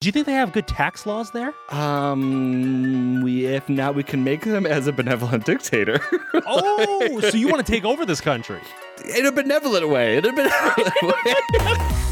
Do you think they have good tax laws there? Um, we if not, we can make them as a benevolent dictator. Oh, so you want to take over this country? in a benevolent way. In a benevolent way.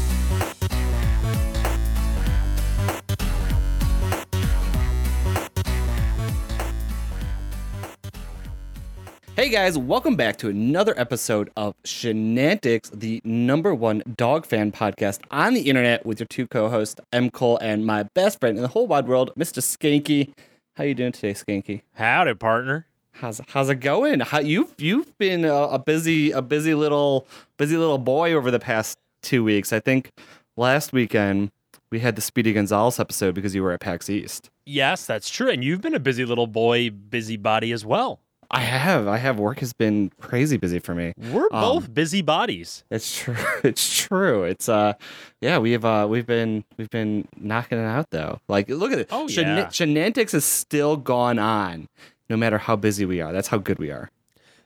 Hey guys, welcome back to another episode of Shenantics, the number one dog fan podcast on the internet with your two co-hosts, M. Cole and my best friend in the whole wide world, Mr. Skanky. How you doing today, Skanky? Howdy, partner. How's how's it going? How you've you've been a, a busy a busy little busy little boy over the past two weeks. I think last weekend we had the Speedy Gonzalez episode because you were at PAX East. Yes, that's true. And you've been a busy little boy, busybody as well. I have I have work has been crazy busy for me. We're Um, both busy bodies. It's true. It's true. It's uh, yeah. We've uh, we've been we've been knocking it out though. Like, look at it. Oh, Shen- yeah. Shenantics is still gone on, no matter how busy we are. That's how good we are.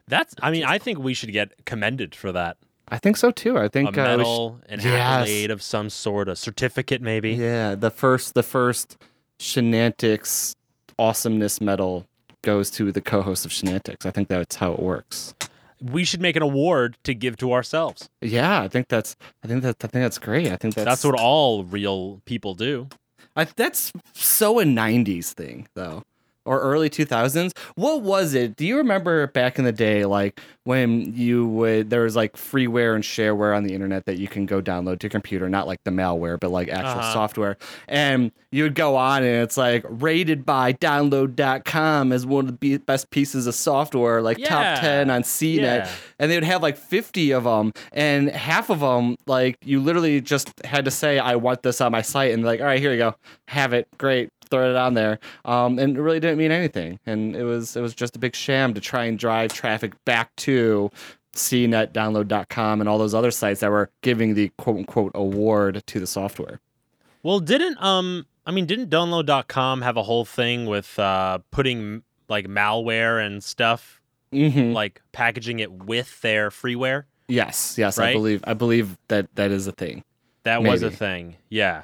That's. I mean, I think we should get commended for that. I think so too. I think uh, we sh- medal, an Yes. accolade of some sort, a certificate, maybe. Yeah, the first the first Shenantics awesomeness medal goes to the co-host of Shenantics. I think that's how it works. We should make an award to give to ourselves. Yeah, I think that's I think that I think that's great. I think that's That's what all real people do. I, that's so a '90s thing though, or early 2000s. What was it? Do you remember back in the day, like when you would there was like freeware and shareware on the internet that you can go download to your computer, not like the malware, but like actual Uh-huh. software, and you would go on and it's like rated by download.com as one of the best pieces of software, like Yeah. top 10 on CNET Yeah. and they would have like 50 of them and half of them like you literally just had to say i want this on my site and like all right here you go have it great throw it on there um, and it really didn't mean anything and it was it was just a big sham to try and drive traffic back to cnetdownload.com and all those other sites that were giving the quote unquote award to the software Well, didn't um I mean didn't download.com have a whole thing with uh putting like malware and stuff mm-hmm. like packaging it with their freeware? yes yes i believe i believe that that is a thing That was a thing. Yeah.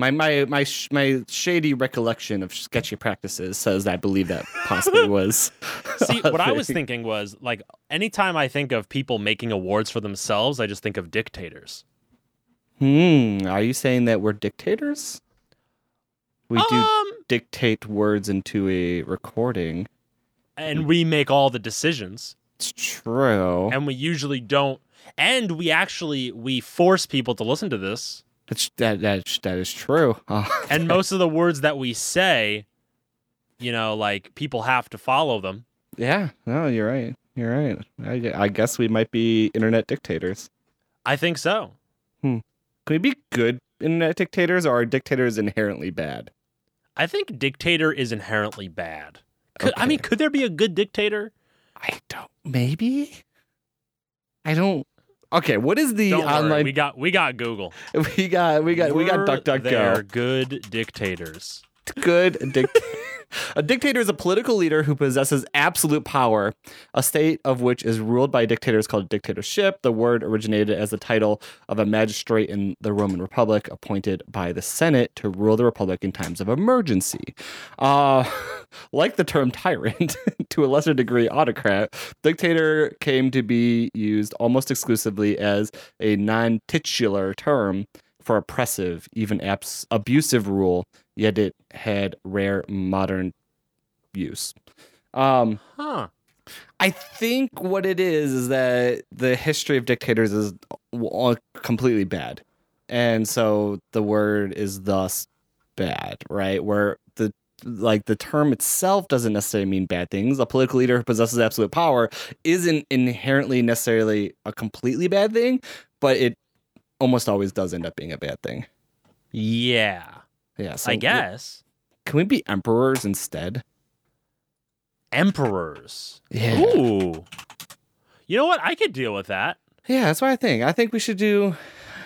My my my sh- my shady recollection of sketchy practices says I believe that possibly was. See, what I was thinking was like anytime I think of people making awards for themselves, I just think of dictators. Hmm. Are you saying that we're dictators? We do Um dictate words into a recording. and we make all the decisions It's true. and we usually don't and we actually we force people to listen to this That's, that that that is true. And most of the words that we say you know like people have to follow them yeah. No, you're right. You're right. I, I guess we might be internet dictators. i think so hmm. Can we be good internet dictators, or are dictators inherently bad? i think dictator is inherently bad could, i mean could there be a good dictator I don't. Maybe. I don't. Okay, what is the Don't worry, online? we got we got google We got we got we got Were DuckDuckGo. good dictators Good dic- a dictator is a political leader who possesses absolute power. A state of which is ruled by a dictator is called a dictatorship. The word originated as the title of a magistrate in the Roman Republic appointed by the Senate to rule the republic in times of emergency. Uh, like the term tyrant, to a lesser degree autocrat, dictator came to be used almost exclusively as a non titular term for oppressive, even abs- abusive rule, yet it had rare modern use. Um, huh I think what it is is that the history of dictators is completely bad. And so the word is thus bad, right? Where the like the term itself doesn't necessarily mean bad things. A political leader who possesses absolute power isn't inherently necessarily a completely bad thing, but it almost always does end up being a bad thing. yeah Yeah. So i guess Can we be emperors instead? emperors Yeah. ooh you know what i could deal with that Yeah, that's what I think. I think we should do.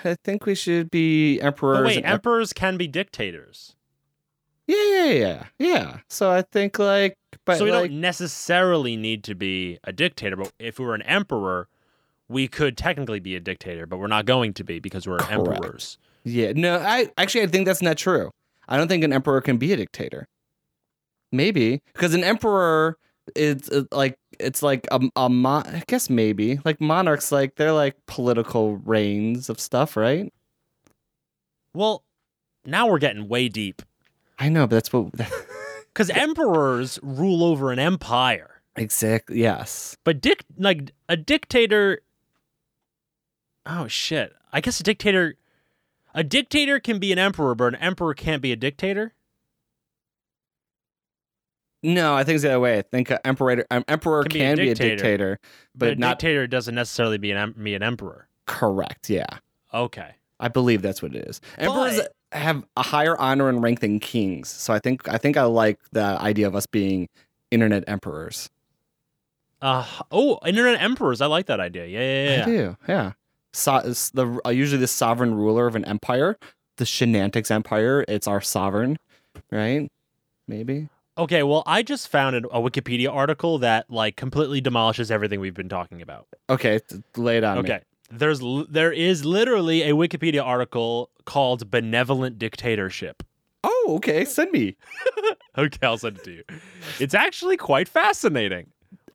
I think we should be emperors. but wait emperors can be dictators yeah, yeah, yeah, yeah. So I think like, but so we like, don't necessarily need to be a dictator but if we were an emperor we could technically be a dictator but we're not going to be because we're Correct. emperors yeah, no. I actually I think that's not true. I don't think an emperor can be a dictator. Maybe because an emperor is uh, like it's like a, a mon- I guess maybe like monarchs like they're like political reigns of stuff, right? Well, now we're getting way deep I know, but that's what because emperors rule over an empire, exactly. Yes. but dic like a dictator. Oh shit! I guess a dictator, a dictator can be an emperor, but an emperor can't be a dictator. No, I think it's the other way. I think an emperor um, emperor Can can, be a be, a dictator, dictator, But, but, a not dictator doesn't necessarily be an em- be an emperor. correct. Yeah. Okay. I believe that's what it is. Emperors But- have a higher honor and rank than kings, so I think I think I like the idea of us being internet emperors. Uh oh, internet emperors. I like that idea. Yeah, yeah, yeah. I do, yeah. So, the uh, usually the sovereign ruler of an empire, the Shenantics Empire. It's our sovereign, right? Maybe. Okay, well, I just found a Wikipedia article that like completely demolishes everything we've been talking about. Okay, lay it on me. Okay. There's there is literally a Wikipedia article called "Benevolent Dictatorship." Oh, okay. Send me. Okay, I'll send it to you. It's actually quite fascinating.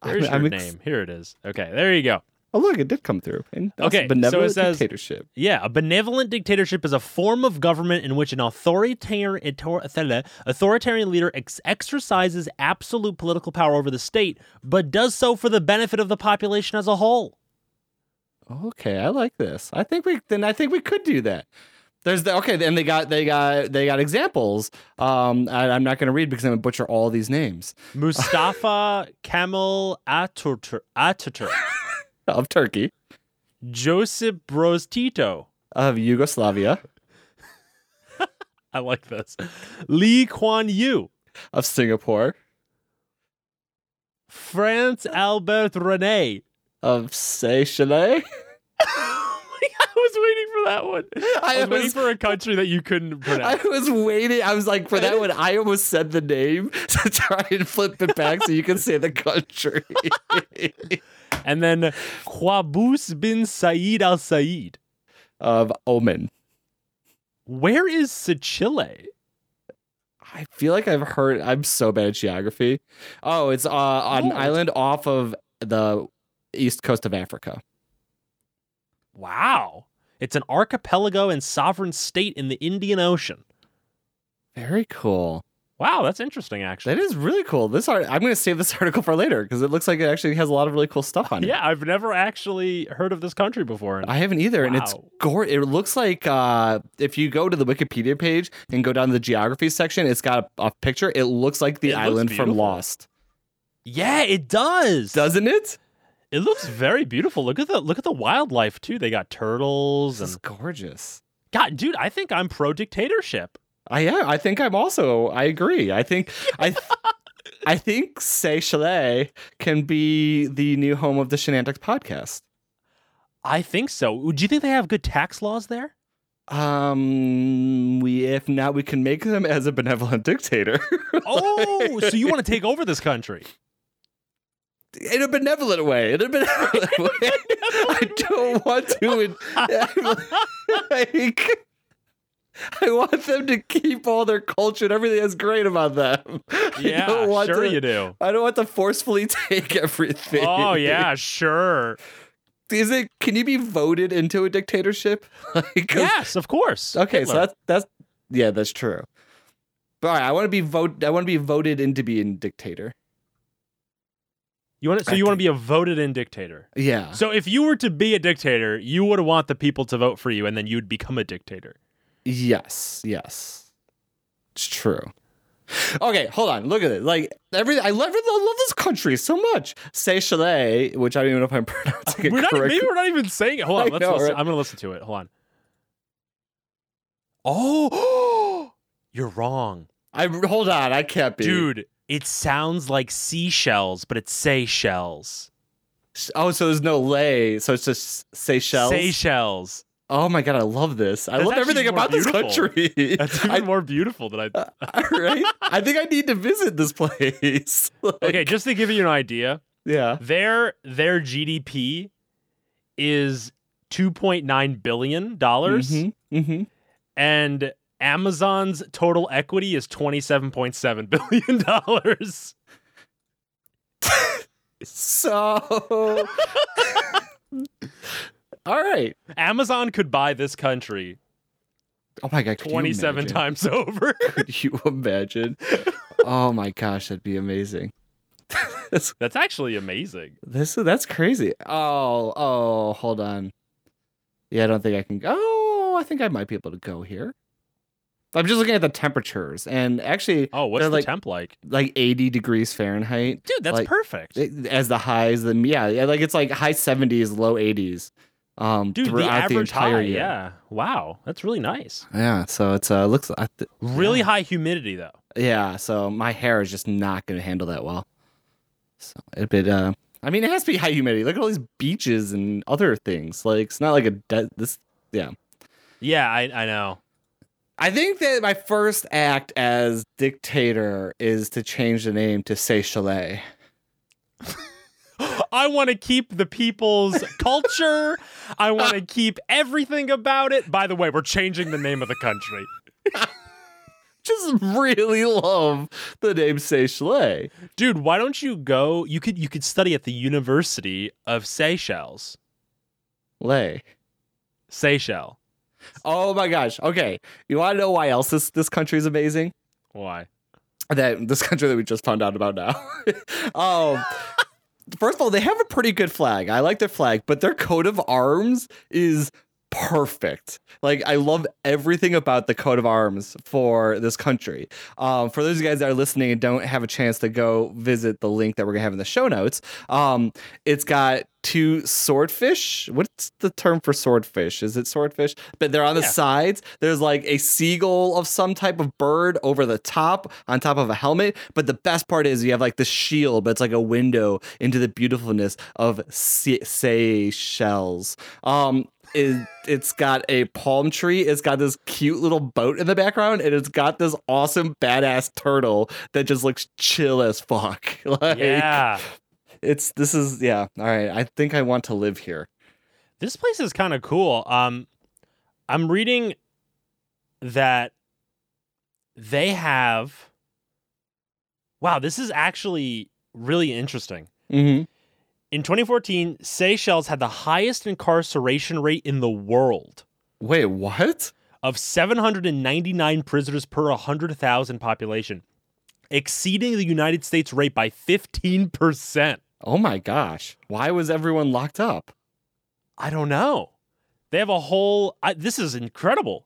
Where's I'm- your I'm ex- name? Here it is. Okay, there you go. Oh, look, it did come through. And that's Okay, so it benevolent says- dictatorship. Yeah, a benevolent dictatorship is a form of government in which an authoritarian authoritarian leader ex- exercises absolute political power over the state, but does so for the benefit of the population as a whole. Okay, I like this. I think we then I think we could do that. There's the okay, then they got they got they got examples. Um, I, I'm not going to read because I'm going to butcher all these names Mustafa Kemal Atatürk, Atatürk of Turkey, Joseph Broz Tito. of Yugoslavia, I like this. Lee Kuan Yew, of Singapore, France Albert Rene. of Seychelles. Oh my god, I was waiting for that one. I, I was waiting for a country that you couldn't pronounce. I was waiting. I was like, for that one, I almost said the name to try and flip it back so you can say the country. And then Qaboos bin Said al Said. of Oman. Where is Sicily? I feel like I've heard. I'm so bad at geography. Oh, it's uh, on an island off of the east coast of Africa. Wow. It's an archipelago and sovereign state in the Indian Ocean. Very cool. Wow, that's interesting, actually. That is really cool. This art, I'm going to save this article for later because it looks like it actually has a lot of really cool stuff on it. Yeah, I've never actually heard of this country before. I haven't either, and it's Wow. gore. It looks like uh, if you go to the Wikipedia page and go down to the geography section, it's got a, a picture. It looks like the It island from. Lost, yeah, it does. doesn't it? It looks very beautiful. Look at the look at the wildlife too. They got turtles This is and gorgeous. God, dude, I think I'm pro dictatorship. I am. I think I'm also. I agree. I think I. I think Seychelles can be the new home of the Shenantics podcast. I think so. Do you think they have good tax laws there? Um, we if not, we can make them as a benevolent dictator. Oh, so you want to take over this country? in a benevolent way. In a benevolent way. I don't want to. like, I want them to keep all their culture and everything that's great about them. Yeah, sure to, you do. I don't want to forcefully take everything. Oh yeah, sure. Is it? Can you be voted into a dictatorship? Like, Yes, of course. Okay, so that's that's yeah, that's true. But all right, I want to be vote. I want to be voted into being dictator. you want to, so you want to be a voted-in dictator. Yeah. So if you were to be a dictator, you would want the people to vote for you, and then you'd become a dictator. Yes. Yes. It's true. Okay, hold on. Look at it. Like everything. I love, I love this country so much. Seychelles, which I don't even know if I'm pronouncing it We're not, correctly. maybe we're not even saying it. Hold on, I let's know, listen. right? I'm gonna listen to it. Hold on. Oh, you're wrong, I hold on. I can't be. dude. It sounds like seashells, but it's Seychelles. Oh, so there's no lay. So it's just Seychelles. Seychelles. Oh my god, I love this. I That's love everything about this country. That's even I, more beautiful than I. right? I think I need to visit this place. Like, Okay, just to give you an idea, Yeah. their their GDP is 2.9 billion dollars, Mm-hmm. Mm-hmm. and Amazon's total equity is $27.7 billion. So, all right. Amazon could buy this country Oh my god, could you 27 imagine? times over. Could you imagine? oh my gosh, that'd be amazing. this, That's actually amazing. this that's crazy. Oh, oh, hold on. Yeah, I don't think I can go. Oh, I think I might be able to go here. I'm just looking at the temperatures, and actually, Oh, what's the like- temp like? like 80 degrees Fahrenheit Dude, that's like, perfect. as the highs. Then yeah, yeah, like it's like high 70s, low 80s. Um, Dude, the throughout average the entire high, year. yeah. Wow, that's really nice. Yeah, so it's uh looks I th- Really yeah. high humidity though. Yeah, so my hair is just not going to handle that well. So a bit. Uh, I mean, it has to be high humidity. Look at all these beaches and other things. Like it's not like a de- this. Yeah, Yeah, I, I know. I think that my first act as dictator is to change the name to Seychelles. I want to keep the people's culture. I want to keep everything about it. By the way, we're changing the name of the country. Just really love the name Seychelles. Dude, why don't you go? You could you could study at the University of Seychelles. Lay. Seychelles. Oh my gosh. Okay, you want to know why else this this country is amazing? Why? that this country that we just found out about now. um, first of all, they have a pretty good flag. I like their flag, but their coat of arms is perfect. Like I love everything about the coat of arms for this country. Um, for those of you guys that are listening and don't have a chance to go visit the link that we're gonna have in the show notes, um, it's got two swordfish. What's the term for swordfish? Is it swordfish? But they're on the Yeah. sides. There's like a seagull of some type of bird over the top, on top of a helmet. But the best part is you have like the shield, but it's like a window into the beautifulness of Se- Seychelles. Um, it, it's got a palm tree. It's got this cute little boat in the background, and it's got this awesome badass turtle that just looks chill as fuck. Like, Yeah. it's this is yeah. All right, I think I want to live here. This place is kind of cool. Um, I'm reading that they have. Wow, this is actually really interesting. Mm-hmm. In 2014, Seychelles had the highest incarceration rate in the world Wait, what? of 799 prisoners per 100,000 population, exceeding the United States rate by 15%. Oh my gosh, why was everyone locked up? I don't know. They have a whole. I, this is incredible.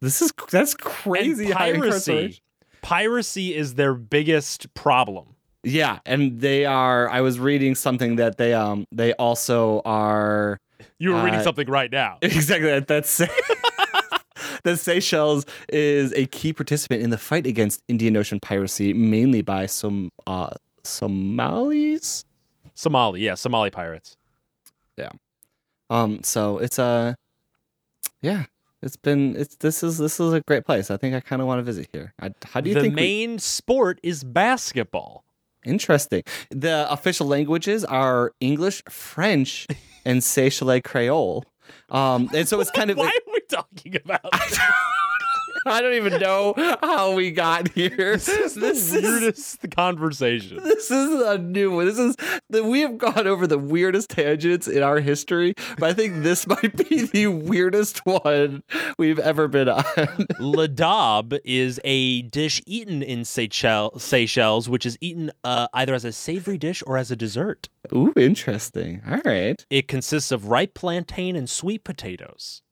This is that's crazy. And piracy. Piracy is their biggest problem. Yeah, and they are. I was reading something that they um they also are You were reading Uh, something right now. exactly that. That's that Seychelles is a key participant in the fight against Indian Ocean piracy, mainly by some uh Somalis. Somali, yeah, Somali pirates. Yeah. Um, so it's a, yeah, it's been it's this is this is a great place. I think I kind of want to visit here. I, how do you the think? we- main sport is basketball. Interesting. The official languages are English, French, and Seychelles Creole. Um, and so it's kind of Why are we talking about? I don't even know how we got here. This is the weirdest conversation. This is a new one. This is that we have gone over the weirdest tangents in our history, but I think this might be the weirdest one we've ever been on. Ladob is a dish eaten in Seychelles, Seychelles which is eaten uh, either as a savory dish or as a dessert. Ooh, interesting. All right. It consists of ripe plantain and sweet potatoes,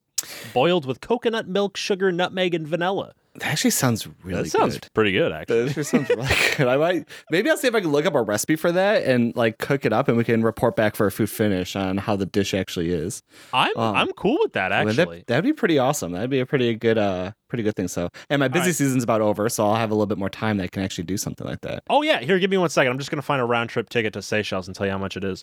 boiled with coconut milk, sugar, nutmeg, and vanilla. That actually sounds really good. that sounds good. pretty good, actually. That actually sounds really good. I might maybe I'll see if I can look up a recipe for that and like cook it up, and we can report back for a food finish on how the dish actually is. I'm Um, I'm cool with that actually. that, that'd be pretty awesome. That'd be a pretty good, uh, pretty good thing. So, and my busy right. season's about over, so I'll have a little bit more time that I can actually do something like that. Oh yeah, here, give me one second. I'm just gonna find a round trip ticket to Seychelles and tell you how much it is.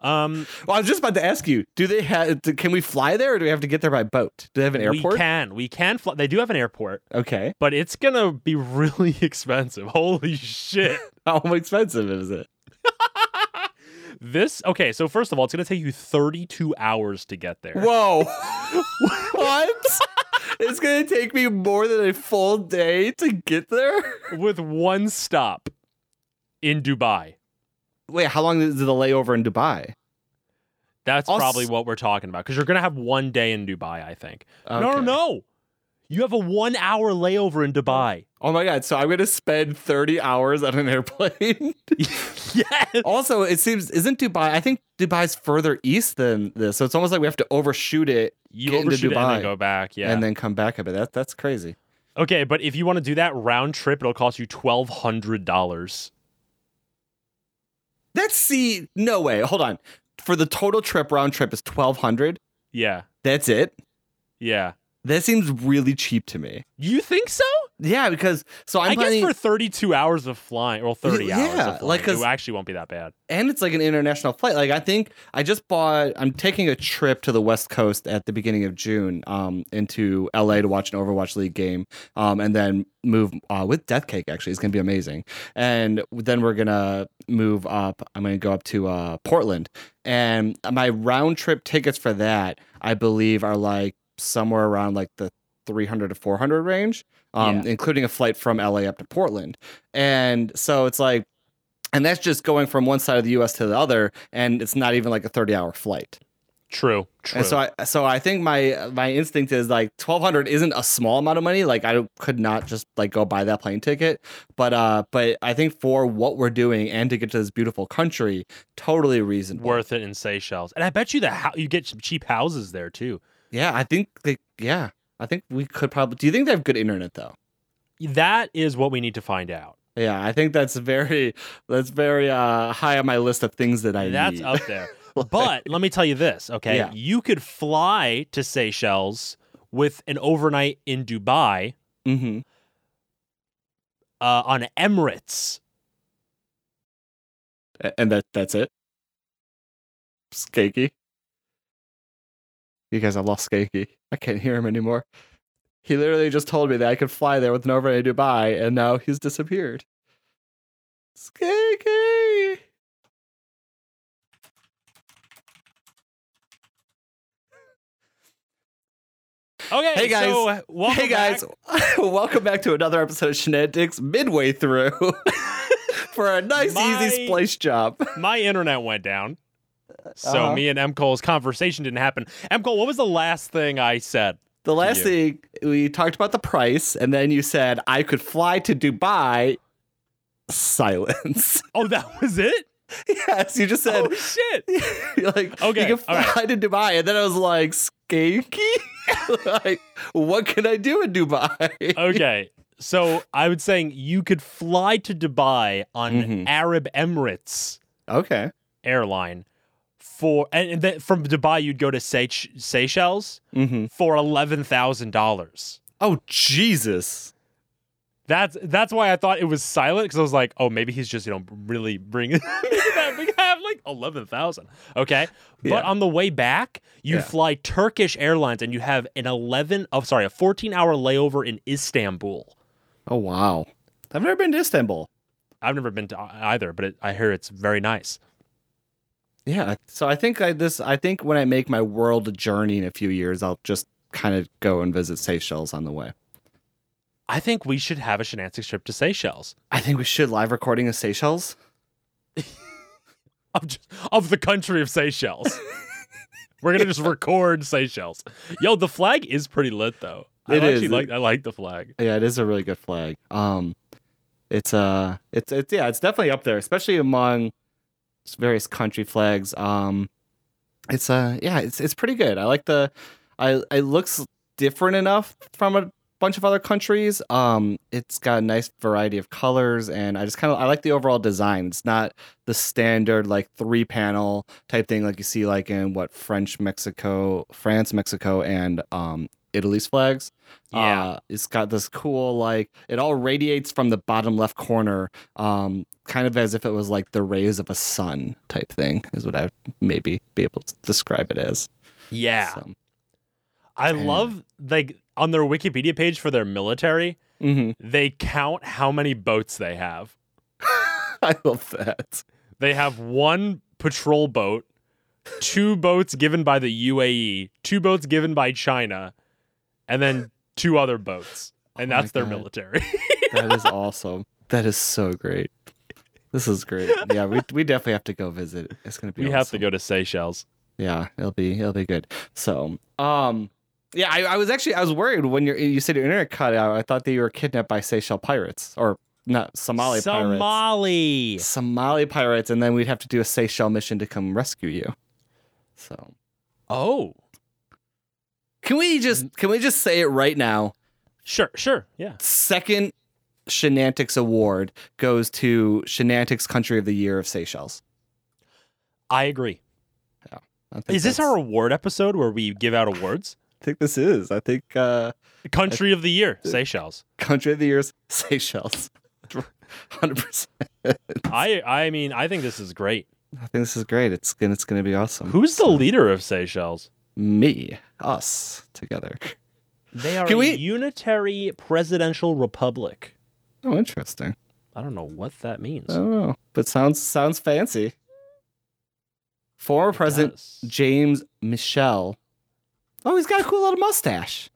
Um, Well, I was just about to ask you: Do they have? Can we fly there, or do we have to get there by boat? Do they have an airport? we can, we can fly. They do have an airport, Okay. But it's gonna be really expensive. Holy shit! How expensive is it? this okay. So first of all, it's gonna take you 32 hours to get there. Whoa! what? it's gonna take me more than a full day to get there. with one stop in Dubai. Wait, how long is the layover in Dubai? That's probably what we're talking about because you're going to have one day in Dubai, I think. No, no, no. You have a one hour layover in Dubai. Oh, oh my god! So I'm gonna spend 30 hours on an airplane. yes. also, it seems isn't Dubai? I think Dubai's further east than this, so it's almost like we have to overshoot it You Get into overshoot and Dubai. then go back. Yeah. and then come back a bit. That that's crazy. okay, but if you want to do that round trip, it'll cost you twelve hundred dollars. That's see, no way. Hold on. For the total trip round trip is 1200. Yeah. That's it. Yeah. That seems really cheap to me. You think so? Yeah, because so I'm i planning, guess for 32 hours of flying, or 30 Yeah, hours of flying, like, it actually won't be that bad. and it's like an international flight. Like I think I just bought. I'm taking a trip to the West Coast at the beginning of June, um, into LA to watch an Overwatch League game, um, and then move uh, with Death Cake. Actually, it's gonna be amazing. And then we're gonna move up. I'm gonna go up to uh, Portland, and my round trip tickets for that, I believe, are like somewhere around like the 300 to 400 range, um, including a flight from LA up to Portland. And so it's like and that's just going from one side of the U.S. to the other, and it's not even like a thirty-hour flight. True. True. And so I, so I think my my instinct is like twelve hundred isn't a small amount of money. Like I could not just like go buy that plane ticket, but uh, but I think for what we're doing and to get to this beautiful country, totally reasonable. worth it in Seychelles. And I bet you that ho- you get some cheap houses there too. Yeah, I think they, yeah, I think we could probably. Do you think they have good internet though? That is what we need to find out. Yeah, I think that's very that's very uh high on my list of things that I That's need. up there. But let me tell you this, okay? Yeah. You could fly to Seychelles with an overnight in Dubai hmm uh, on Emirates. and that that's it. Skanky. You guys I lost Skanky. I can't hear him anymore. He literally just told me that I could fly there with an overnight in Dubai, and now he's disappeared. Skanky! Okay, Hey, guys. So, uh, welcome hey guys, back. welcome back to another episode of Shenanigans midway through for a nice, My- easy splice job. My internet went down. So Uh-huh. me and M. Cole's conversation didn't happen. M. Cole, what was the last thing I said? The last thing we talked about the price, and then you said I could fly to Dubai. Silence. Oh, that was it? yes, you just said oh shit. you're like Okay, you can fly right. to Dubai, and then I was like skanky. like, what can I do in Dubai? Okay. So I was saying you could fly to Dubai on Mhm. Arab Emirates okay. airline for and, and then from Dubai you'd go to Seych- Seychelles Mm-hmm. for eleven thousand dollars. Oh Jesus. That's that's why I thought it was silent because I was like, oh, maybe he's just you know really bringing that we have like eleven thousand. Okay, Yeah. but on the way back, you Yeah. fly Turkish Airlines and you have an eleven oh sorry a fourteen hour layover in Istanbul. Oh wow. I've never been to Istanbul. I've never been to either, but it, I hear it's very nice. Yeah. So I think I this I think when I make my world journey in a few years, I'll just kind of go and visit Seychelles on the way. I think we should have a shenanigans trip to Seychelles I think we should live recording in Seychelles. of just, of the country of Seychelles. We're gonna just record Seychelles. Yo, the flag is pretty lit though. I It actually like I like the flag. Yeah, it is a really good flag. Um, it's uh, it's it's yeah, it's definitely up there, especially among various country flags. Um, it's uh, yeah, it's it's pretty good. I like the, I it looks different enough from a bunch of other countries. Um, it's got a nice variety of colors, and I just kind of I like the overall design. It's not the standard like three panel type thing like you see like in what French Mexico, France, Mexico, and um Italy's flags. Yeah. Uh, it's got this cool like it all radiates from the bottom left corner, um, kind of as if it was like the rays of a sun type thing, is what I maybe be able to describe it as. Yeah. So, I Yeah. love like on their Wikipedia page for their military, mhm. they count how many boats they have. I love that. They have one patrol boat, two boats given by the UAE, two boats given by China, and then two other boats, and Oh that's their God. military. That is awesome. That is so great. This is great. Yeah, we we definitely have to go visit. It's gonna be. we have to go to Seychelles. Yeah, it'll be it'll be good. So, um, yeah, I, I was actually I was worried when you you said your internet cut out. I thought that you were kidnapped by Seychelles pirates or not Somali pirates. Somali. Somali pirates, and then we'd have to do a Seychelles mission to come rescue you. So, Oh, can we just can we just say it right now? sure, sure, yeah. Second Shenantics Award goes to Shenantics Country of the Year of Seychelles. I agree. I Is this our award episode where we give out awards? I think this is. I think uh, Country of the year, Seychelles. Country of the Year Seychelles. Hundred percent. I I mean, I think this is great. I think this is great. It's gonna it's gonna be awesome. Who's the leader of Seychelles? Me, us together. They are Can a we- unitary presidential republic. Oh, interesting. I don't know what that means. I don't know, but sounds sounds fancy. Former President Does. James Michel. Oh, he's got a cool little mustache.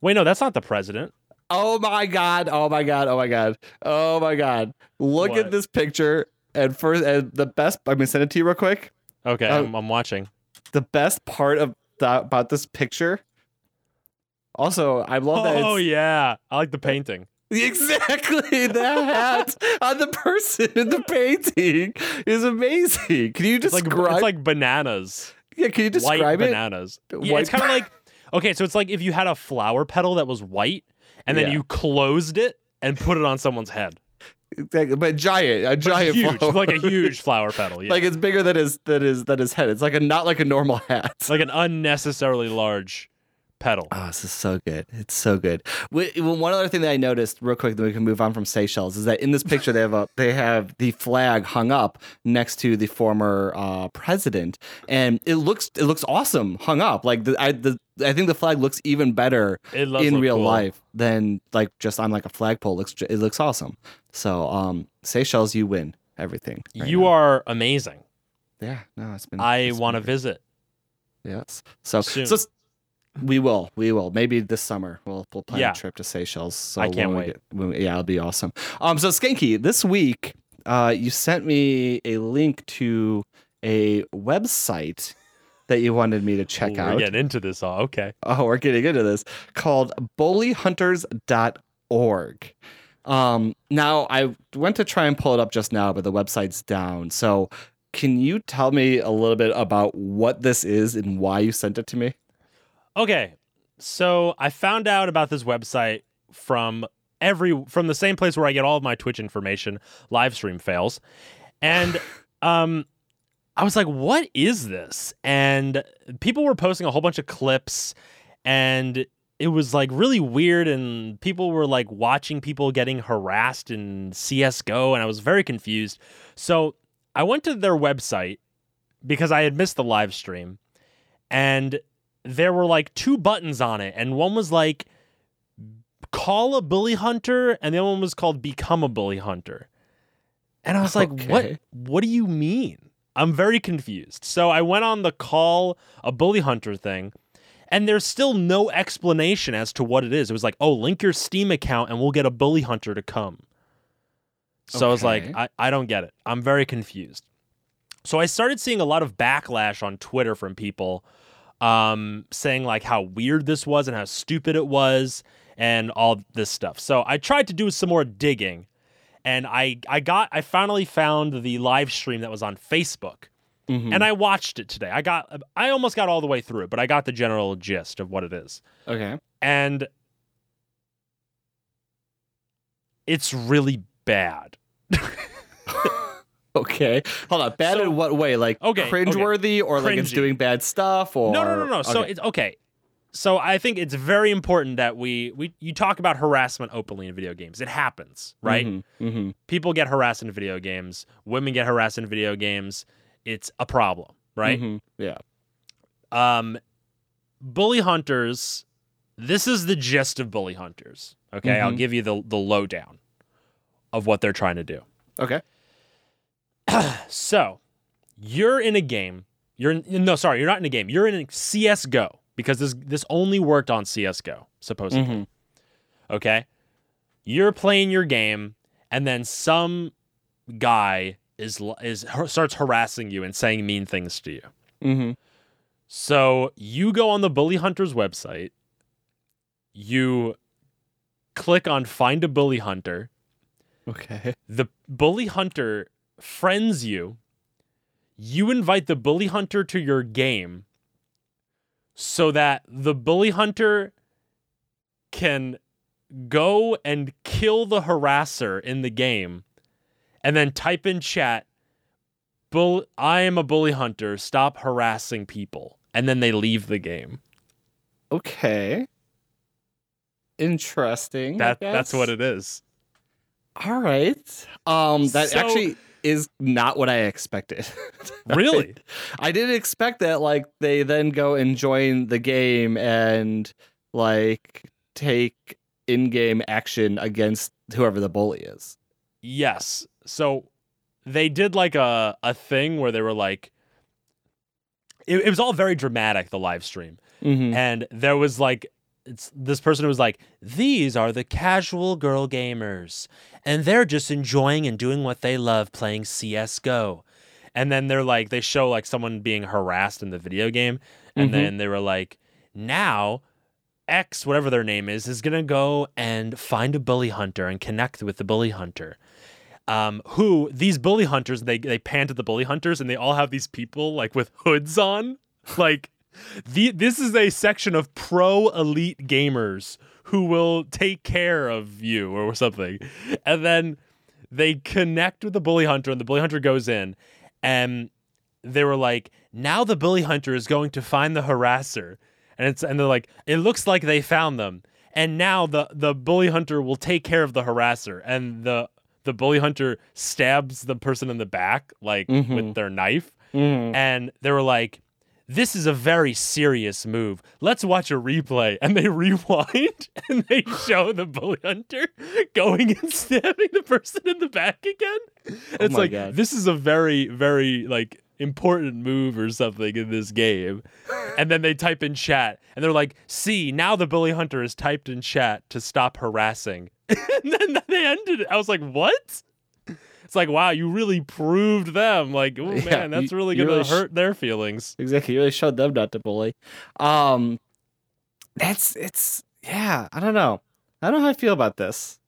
Wait, no, that's not the president. Oh my god! Oh my god! Oh my god! Oh my god! Look What? at this picture. And first, and the best. I'm gonna send it to you real quick. Okay, Oh. I'm, I'm watching. The best part of that about this picture. Also, I love that. Oh yeah, I like the uh, painting. Exactly, the hat on the person in the painting is amazing. Can you It's like describe? it's like bananas, yeah, can you white describe it? bananas. Yeah, White- it's kind of like okay, so it's like if you had a flower petal that was white, and then Yeah. you closed it and put it on someone's head. Exactly, but giant, a giant, huge, flower. like a huge flower petal. Yeah. like it's bigger than his than his than his head. It's like a not like a normal hat. It's like an unnecessarily large petal. Oh, this is so good. It's so good. One other thing that I noticed, real quick, that we can move on from Seychelles, is that in this picture they have a they have the flag hung up next to the former uh, president, and it looks it looks awesome hung up. Like the I the I think the flag looks even better in real cool. life than like just on like a flagpole. It looks it looks awesome. So um, Seychelles, you win everything. right you now. are amazing. Yeah, no, it's been. I want to visit. Yes. So Soon. so we will. We will. Maybe this summer we'll we'll plan Yeah. a trip to Seychelles. So I can't wait. get- when yeah, it'll be awesome. Um. So Skanky, this week, uh, you sent me a link to a website that you wanted me to check Ooh, out. We're getting into this. all okay. Oh, we're getting into this. Called bullyhunters.org. Um, now I went to try and pull it up just now, but the website's down. So can you tell me a little bit about what this is and why you sent it to me? Okay. So I found out about this website from every from the same place where I get all of my Twitch information, live stream fails. And um I was like, what is this? And people were posting a whole bunch of clips and it was like really weird and people were like watching people getting harassed in CS:GO and I was very confused. So I went to their website because I had missed the live stream and there were like two buttons on it, and one was like call a bully hunter, and the other one was called become a bully hunter. And I was like, what Okay. what do you mean? I'm very confused. So I went on the call a bully hunter thing, and there's still no explanation as to what it is. It was like, oh, link your Steam account and we'll get a bully hunter to come. So I was like, I, I don't get it. I'm very confused. So I started seeing a lot of backlash on Twitter from people um, saying like how weird this was and how stupid it was and all this stuff. So I tried to do some more digging and I I got I finally found the live stream that was on Facebook Mhm. and I watched it today. I got I almost got all the way through it, but I got the general gist of what it is. okay. And it's really bad. Okay. Hold on. Bad So- in what way? Like Okay, okay. cringeworthy or like it's doing bad stuff or No, no, no, no. So Okay. it's okay. So I think it's very important that we we you talk about harassment openly in video games. It happens, right? Mhm, mhm. People get harassed in video games. Women get harassed in video games. It's a problem, right? Mhm. Yeah. Um, bully hunters. This is the gist of bully hunters. Okay, I'll Mhm. give you the the lowdown of what they're trying to do. Okay. So, you're in a game. You're in, no, sorry, you're not in a game. You're in CS:GO. because this this only worked on CS:GO supposedly. Mhm. Okay, you're playing your game, and then some guy is is starts harassing you and saying mean things to you. Mhm. So you go on the Bully Hunters website, you click on Find a Bully Hunter. Okay. The Bully Hunter friends you. You invite the Bully Hunter to your game so that the Bully Hunter can go and kill the harasser in the game and then type in chat Bull I am a bully hunter stop harassing people and then they leave the game Okay. Interesting. That that's what it is All right. Um, that So- actually is not what I expected. really I didn't expect that. Like they then go and join the game and like take in-game action against whoever the bully is. yes so they did like a a thing where they were like it, it was all very dramatic the live stream Mm-hmm. and there was like it's this person who was like these are the casual girl gamers and they're just enjoying and doing what they love playing CS:GO and then they're like they show like someone being harassed in the video game and Mhm. then they were like now X whatever their name is is to go and find a bully hunter and connect with the bully hunter um, who these bully hunters they they pan to the bully hunters and they all have these people like with hoods on like the this is a section of pro elite gamers who will take care of you or something and then they connect with the bully hunter and the bully hunter goes in and they were like now the bully hunter is going to find the harasser and it's and they're like it looks like they found them and now the the bully hunter will take care of the harasser and the the bully hunter stabs the person in the back like with Mhm. their knife Mm-hmm. and they were like this is a very serious move. Let's watch a replay. And they rewind and they show the bully hunter going and stabbing the person in the back again. Oh it's like God. this is a very, very like important move or something in this game. and then they type in chat and they're like, see, now the bully hunter is typed in chat to stop harassing. and then they ended it. I was like, what? It's like, wow, you really proved them. Like, oh Yeah, man, that's you- really gonna really sh- hurt their feelings. Exactly. You really showed them not to bully. Um, that's it's yeah. I don't know. I don't know how I feel about this.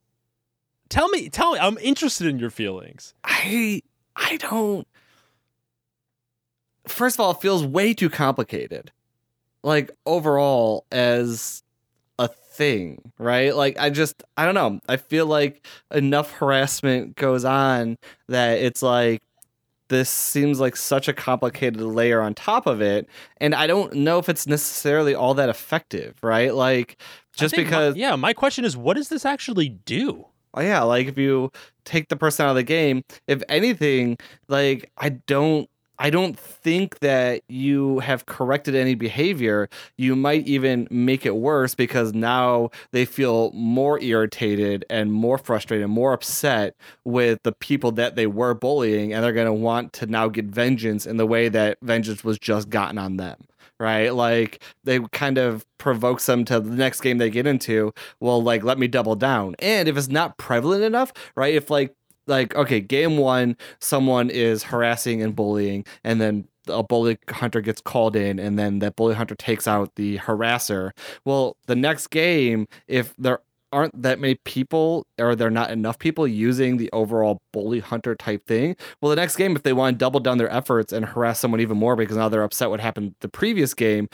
Tell me, tell me. I'm interested in your feelings. I I don't. First of all, it feels way too complicated. Like overall, as a thing, right? Like I just I don't know. I feel like enough harassment goes on that it's like this seems like such a complicated layer on top of it, and I don't know if it's necessarily all that effective, right? Like just think my- because yeah, my question is, what does this actually do? Oh yeah, like if you take the person out of the game, if anything, like I don't I don't think that you have corrected any behavior. You might even make it worse because now they feel more irritated and more frustrated, and more upset with the people that they were bullying, and they're gonna want to now get vengeance in the way that vengeance was just gotten on them. Right? Like they kind of provokes them to the next game they get into well like let me double down and if it's not prevalent enough right if like like okay game one someone is harassing and bullying and then a bully hunter gets called in and then that bully hunter takes out the harasser. Well the next game if there aren't that many people or there are not enough people using the overall bully hunter type thing well the next game if they want to double down their efforts and harass someone even more because now they're upset what happened the previous game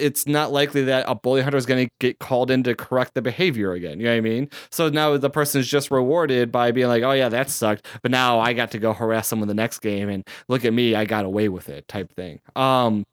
it's not likely that a bully hunter is going to get called in to correct the behavior again. You know what I mean? So now the person is just rewarded by being like, oh, yeah, that sucked. But now I got to go harass someone the next game and look at me, I got away with it type thing. Um,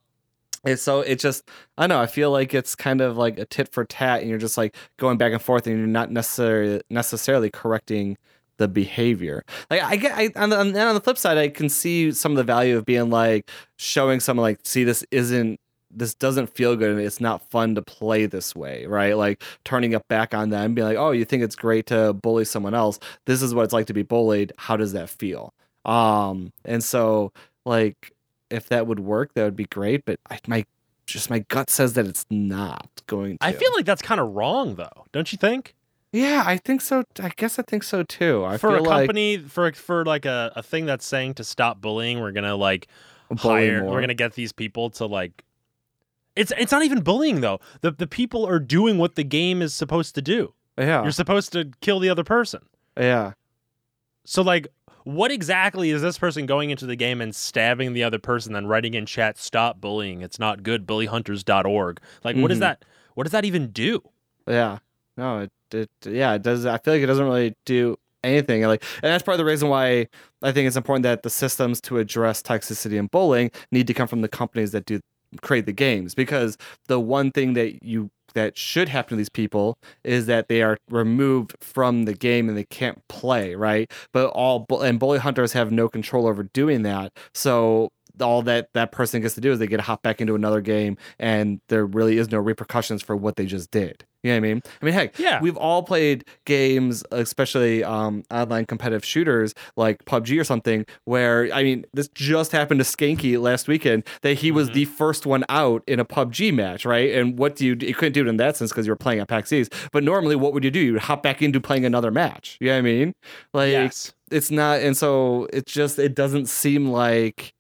and so it just, I don't know, I feel like it's kind of like a tit for tat and you're just like going back and forth and you're not necessarily necessarily correcting the behavior. Like I get, I on the, and on the flip side, I can see some of the value of being like showing someone like, see, this isn't this doesn't feel good and it's not fun to play this way, right? Like turning it back on them, being like, oh, you think it's great to bully someone else. This is what it's like to be bullied. How does that feel? Um, and so like if that would work, that would be great. But I, my just my gut says that it's not going to. I feel like that's kind of wrong, though. Don't you think? Yeah, I think so. I guess I think so too. I for a feel like company, for for like a, a thing that's saying to stop bullying, we're gonna like bully hire. more. We're gonna get these people to like. It's it's not even bullying though. The the people are doing what the game is supposed to do. yeah, You're supposed to kill the other person. yeah. So like what exactly is this person going into the game and stabbing the other person then writing in chat stop bullying it's not good bullyhunters.org like what does mm-hmm. that what does that even do Yeah. No, it, it yeah, it does I feel like it doesn't really do anything. Like and that's part of the reason why I think it's important that the systems to address toxicity and bullying need to come from the companies that do create the games because the one thing that you that should happen to these people is that they are removed from the game and they can't play, right? But all and bully hunters have no control over doing that. So all that that person gets to do is they get to hop back into another game and there really is no repercussions for what they just did. You know what I mean? I mean, heck, Yeah. we've all played games, especially um, online competitive shooters like PUBG or something, where I mean, this just happened to Skanky last weekend that he was Mhm. the first one out in a PUBG match, right? And what do you? You couldn't do it in that sense because you were playing at PAX East. But normally, what would you do? You'd hop back into playing another match. You know what I mean? Like yes it's not, and so it just it doesn't seem like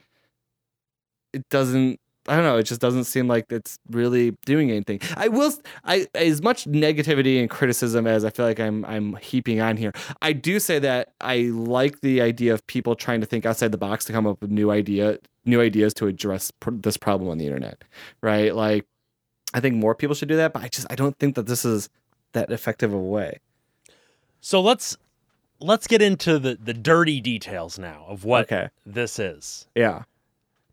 it doesn't. I don't know. It just doesn't seem like it's really doing anything. I will. I as much negativity and criticism as I feel like I'm I'm heaping on here. I do say that I like the idea of people trying to think outside the box to come up with new idea new ideas to address pr- this problem on the internet. Right? Like I think more people should do that, but I just I don't think that this is that effective a way. so let's let's get into the the dirty details now of what Okay. this is Yeah.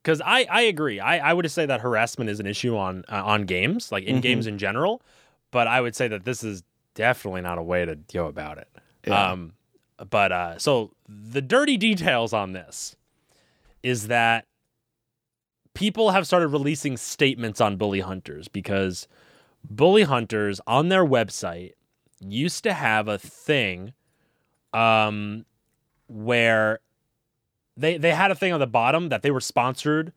Because I, I agree. I, I would say that harassment is an issue on uh, on games, like in Mhm. games in general. But I would say that this is definitely not a way to go about it. Yeah. Um, but uh, so the dirty details on this is that people have started releasing statements on bully hunters because bully hunters on their website used to have a thing um, where they they had a thing on the bottom that they were sponsored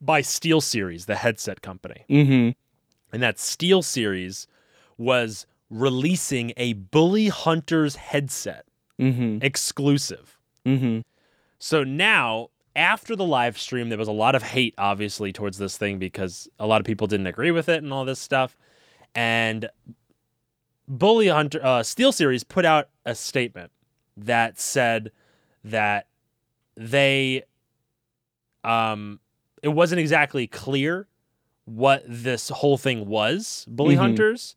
by Steel Series, the headset company. Mm-hmm. And that Steel Series was releasing a Bully Hunters headset Mm-hmm. exclusive. Mm-hmm. So now, after the live stream, there was a lot of hate, obviously, towards this thing because a lot of people didn't agree with it and all this stuff. And Bully Hunter, uh, Steel Series put out a statement that said that they, um, it wasn't exactly clear what this whole thing was, Bully Mhm. Hunters.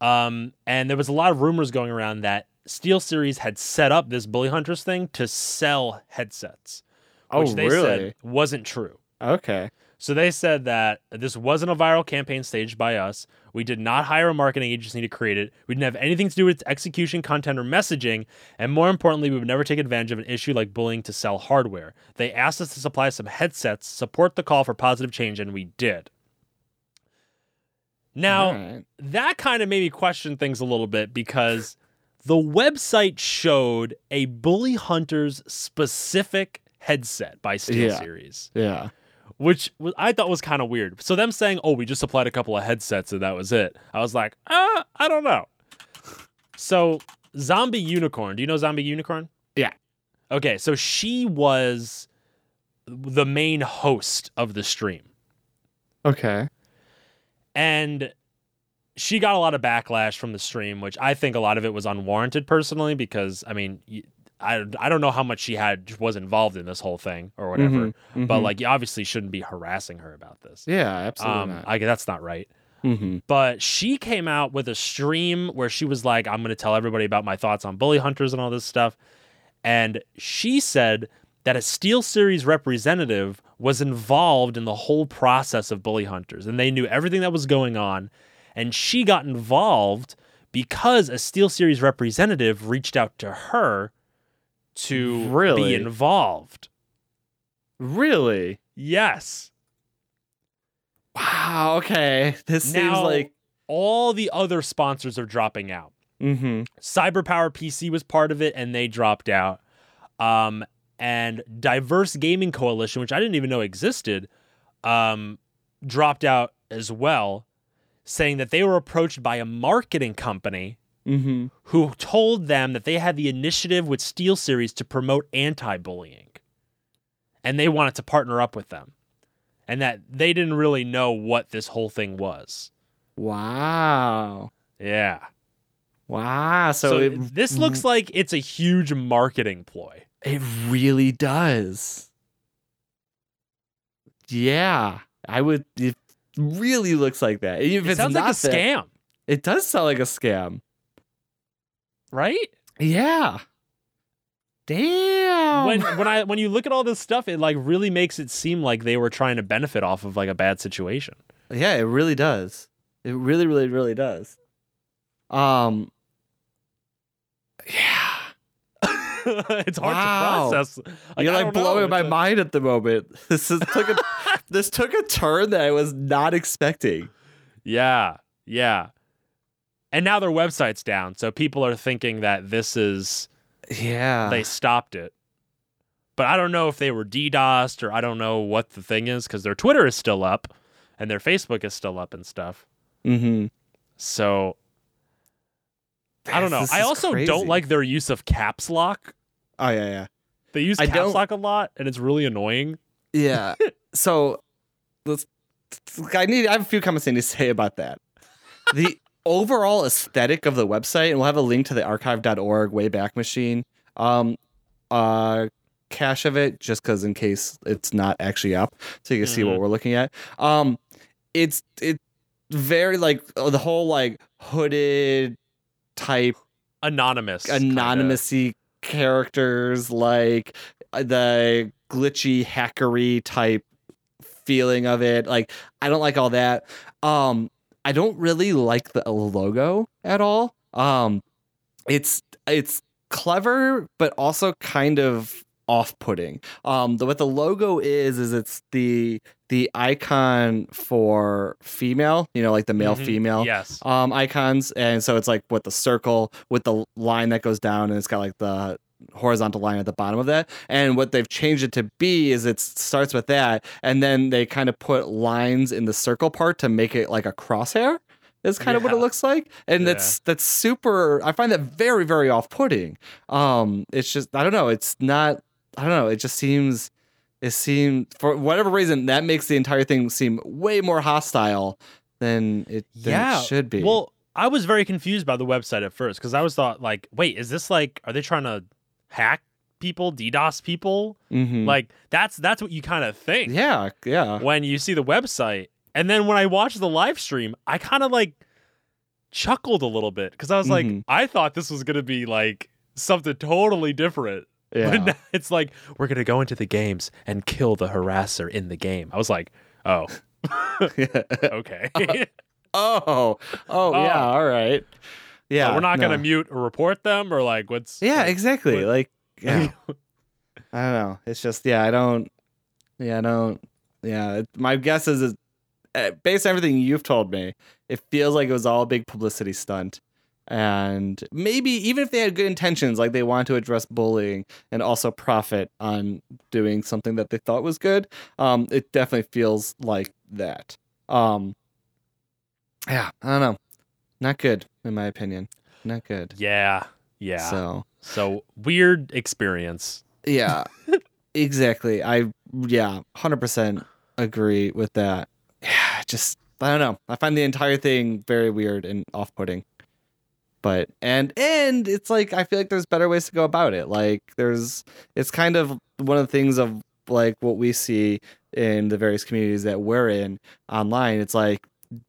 Um, and there was a lot of rumors going around that Steel Series had set up this Bully Hunters thing to sell headsets, which Oh, they really? said wasn't true. Okay. So they said that this wasn't a viral campaign staged by us. We did not hire a marketing agency to create it. We didn't have anything to do with its execution, content, or messaging. And more importantly, we would never take advantage of an issue like bullying to sell hardware. They asked us to supply some headsets, support the call for positive change, and we did. Now, Alright. that kind of made me question things a little bit because the website showed a Bully Hunters specific headset by Steel Yeah. Series Yeah. Which I thought was kind of weird. So them saying, "Oh, we just supplied a couple of headsets and that was it," I was like, "Ah, I don't know." So Zombie Unicorn, do you know Zombie Unicorn? Yeah. Okay, so she was the main host of the stream, Okay. and she got a lot of backlash from the stream, which I think a lot of it was unwarranted personally because I mean. I, I don't know how much she had was involved in this whole thing or whatever, Mhm, but mhm. like you obviously shouldn't be harassing her about this. yeah, absolutely Um, not. I that's not right. mm-hmm. But she came out with a stream where she was like, "I'm going to tell everybody about my thoughts on bully hunters and all this stuff," and she said that a Steel Series representative was involved in the whole process of bully hunters, and they knew everything that was going on, and she got involved because a Steel Series representative reached out to her to Really? be involved. Really? Yes. Wow. Okay. This seems like. All the other sponsors are dropping out. Mm-hmm. Cyberpower PC was part of it and they dropped out. Um, and Diverse Gaming Coalition, which I didn't even know existed, um, dropped out as well, saying that they were approached by a marketing company Mm-hmm. who told them that they had the initiative with SteelSeries to promote anti-bullying, and they wanted to partner up with them, and that they didn't really know what this whole thing was. Wow. Yeah. Wow. So, So, it, this looks like it's a huge marketing ploy. it really does. Yeah. I would. It really looks like that. If It it's sounds like a that- scam, it does sound like a scam. Right? Yeah. Damn. when when I when you look at all this stuff, it like really makes it seem like they were trying to benefit off of like a bad situation. yeah, it really does. It really, really, really does. Um. Yeah. it's hard Wow. to process. Like, You're like don't know. blowing my mind at the moment. This is took a this took a turn that I was not expecting. Yeah, yeah. And now their website's down, so people are thinking that this is Yeah. they stopped it. But I don't know if they were DDoSed or I don't know what the thing is because their Twitter is still up and their Facebook is still up and stuff. mm-hmm. So I don't know. This I also crazy. don't like their use of caps lock. Oh yeah, yeah. They use I caps don't- lock a lot and it's really annoying. Yeah. so let's I need I have a few comments I need to say about that. The overall aesthetic of the website, and we'll have a link to the archive.org Wayback Machine. Um uh cache of it just because in case it's not actually up so you can see what Mhm. we're looking at um it's it very like uh, the whole like hooded type Anonymous. kinda. characters like uh, the glitchy hackery type feeling of it like i don't like all that um i don't really like the logo at all um it's it's clever but also kind of off-putting um the, what the logo is is it's the the icon for female you know like the male Mhm. female Yes. um icons and so it's like with the circle with the line that goes down and it's got like the horizontal line at the bottom of that. And what they've changed it to be is it starts with that and then they kind of put lines in the circle part to make it like a crosshair is kind of what it looks like. And that's that's super i find that very very off-putting. Um it's just i don't know it's not i don't know it just seems it seemed for whatever reason that makes the entire thing seem way more hostile than it, than Yeah, it should be. Well, I was very confused by the website at first because I was thought like, wait, is this like, are they trying to hack people, DDoS people? Mhm. Like that's that's what you kind of think yeah yeah when you see the website, and then when I watched the live stream, I kind of like chuckled a little bit because I was like, Mhm. I thought this was gonna be like something totally different. But yeah now it's like we're gonna go into the games and kill the harasser in the game. I was like, oh, okay. oh oh yeah all right yeah Uh, we're not gonna mute or report them or like what's yeah like, exactly what- like yeah. I don't know. It's just yeah i don't yeah i don't yeah it, my guess is, is uh, based on everything you've told me it feels like it was all a big publicity stunt. And maybe even if they had good intentions like they wanted to address bullying and also profit on doing something that they thought was good um it definitely feels like that. Um yeah i don't know not good in my opinion. Not good. Yeah, yeah. So. so weird experience. yeah exactly. I yeah 100% agree with that. Yeah just i don't know. I find the entire thing very weird and off-putting. But and and it's like i feel like there's better ways to go about it. Like there's it's kind of one of the things of like what we see in the various communities that we're in online. It's like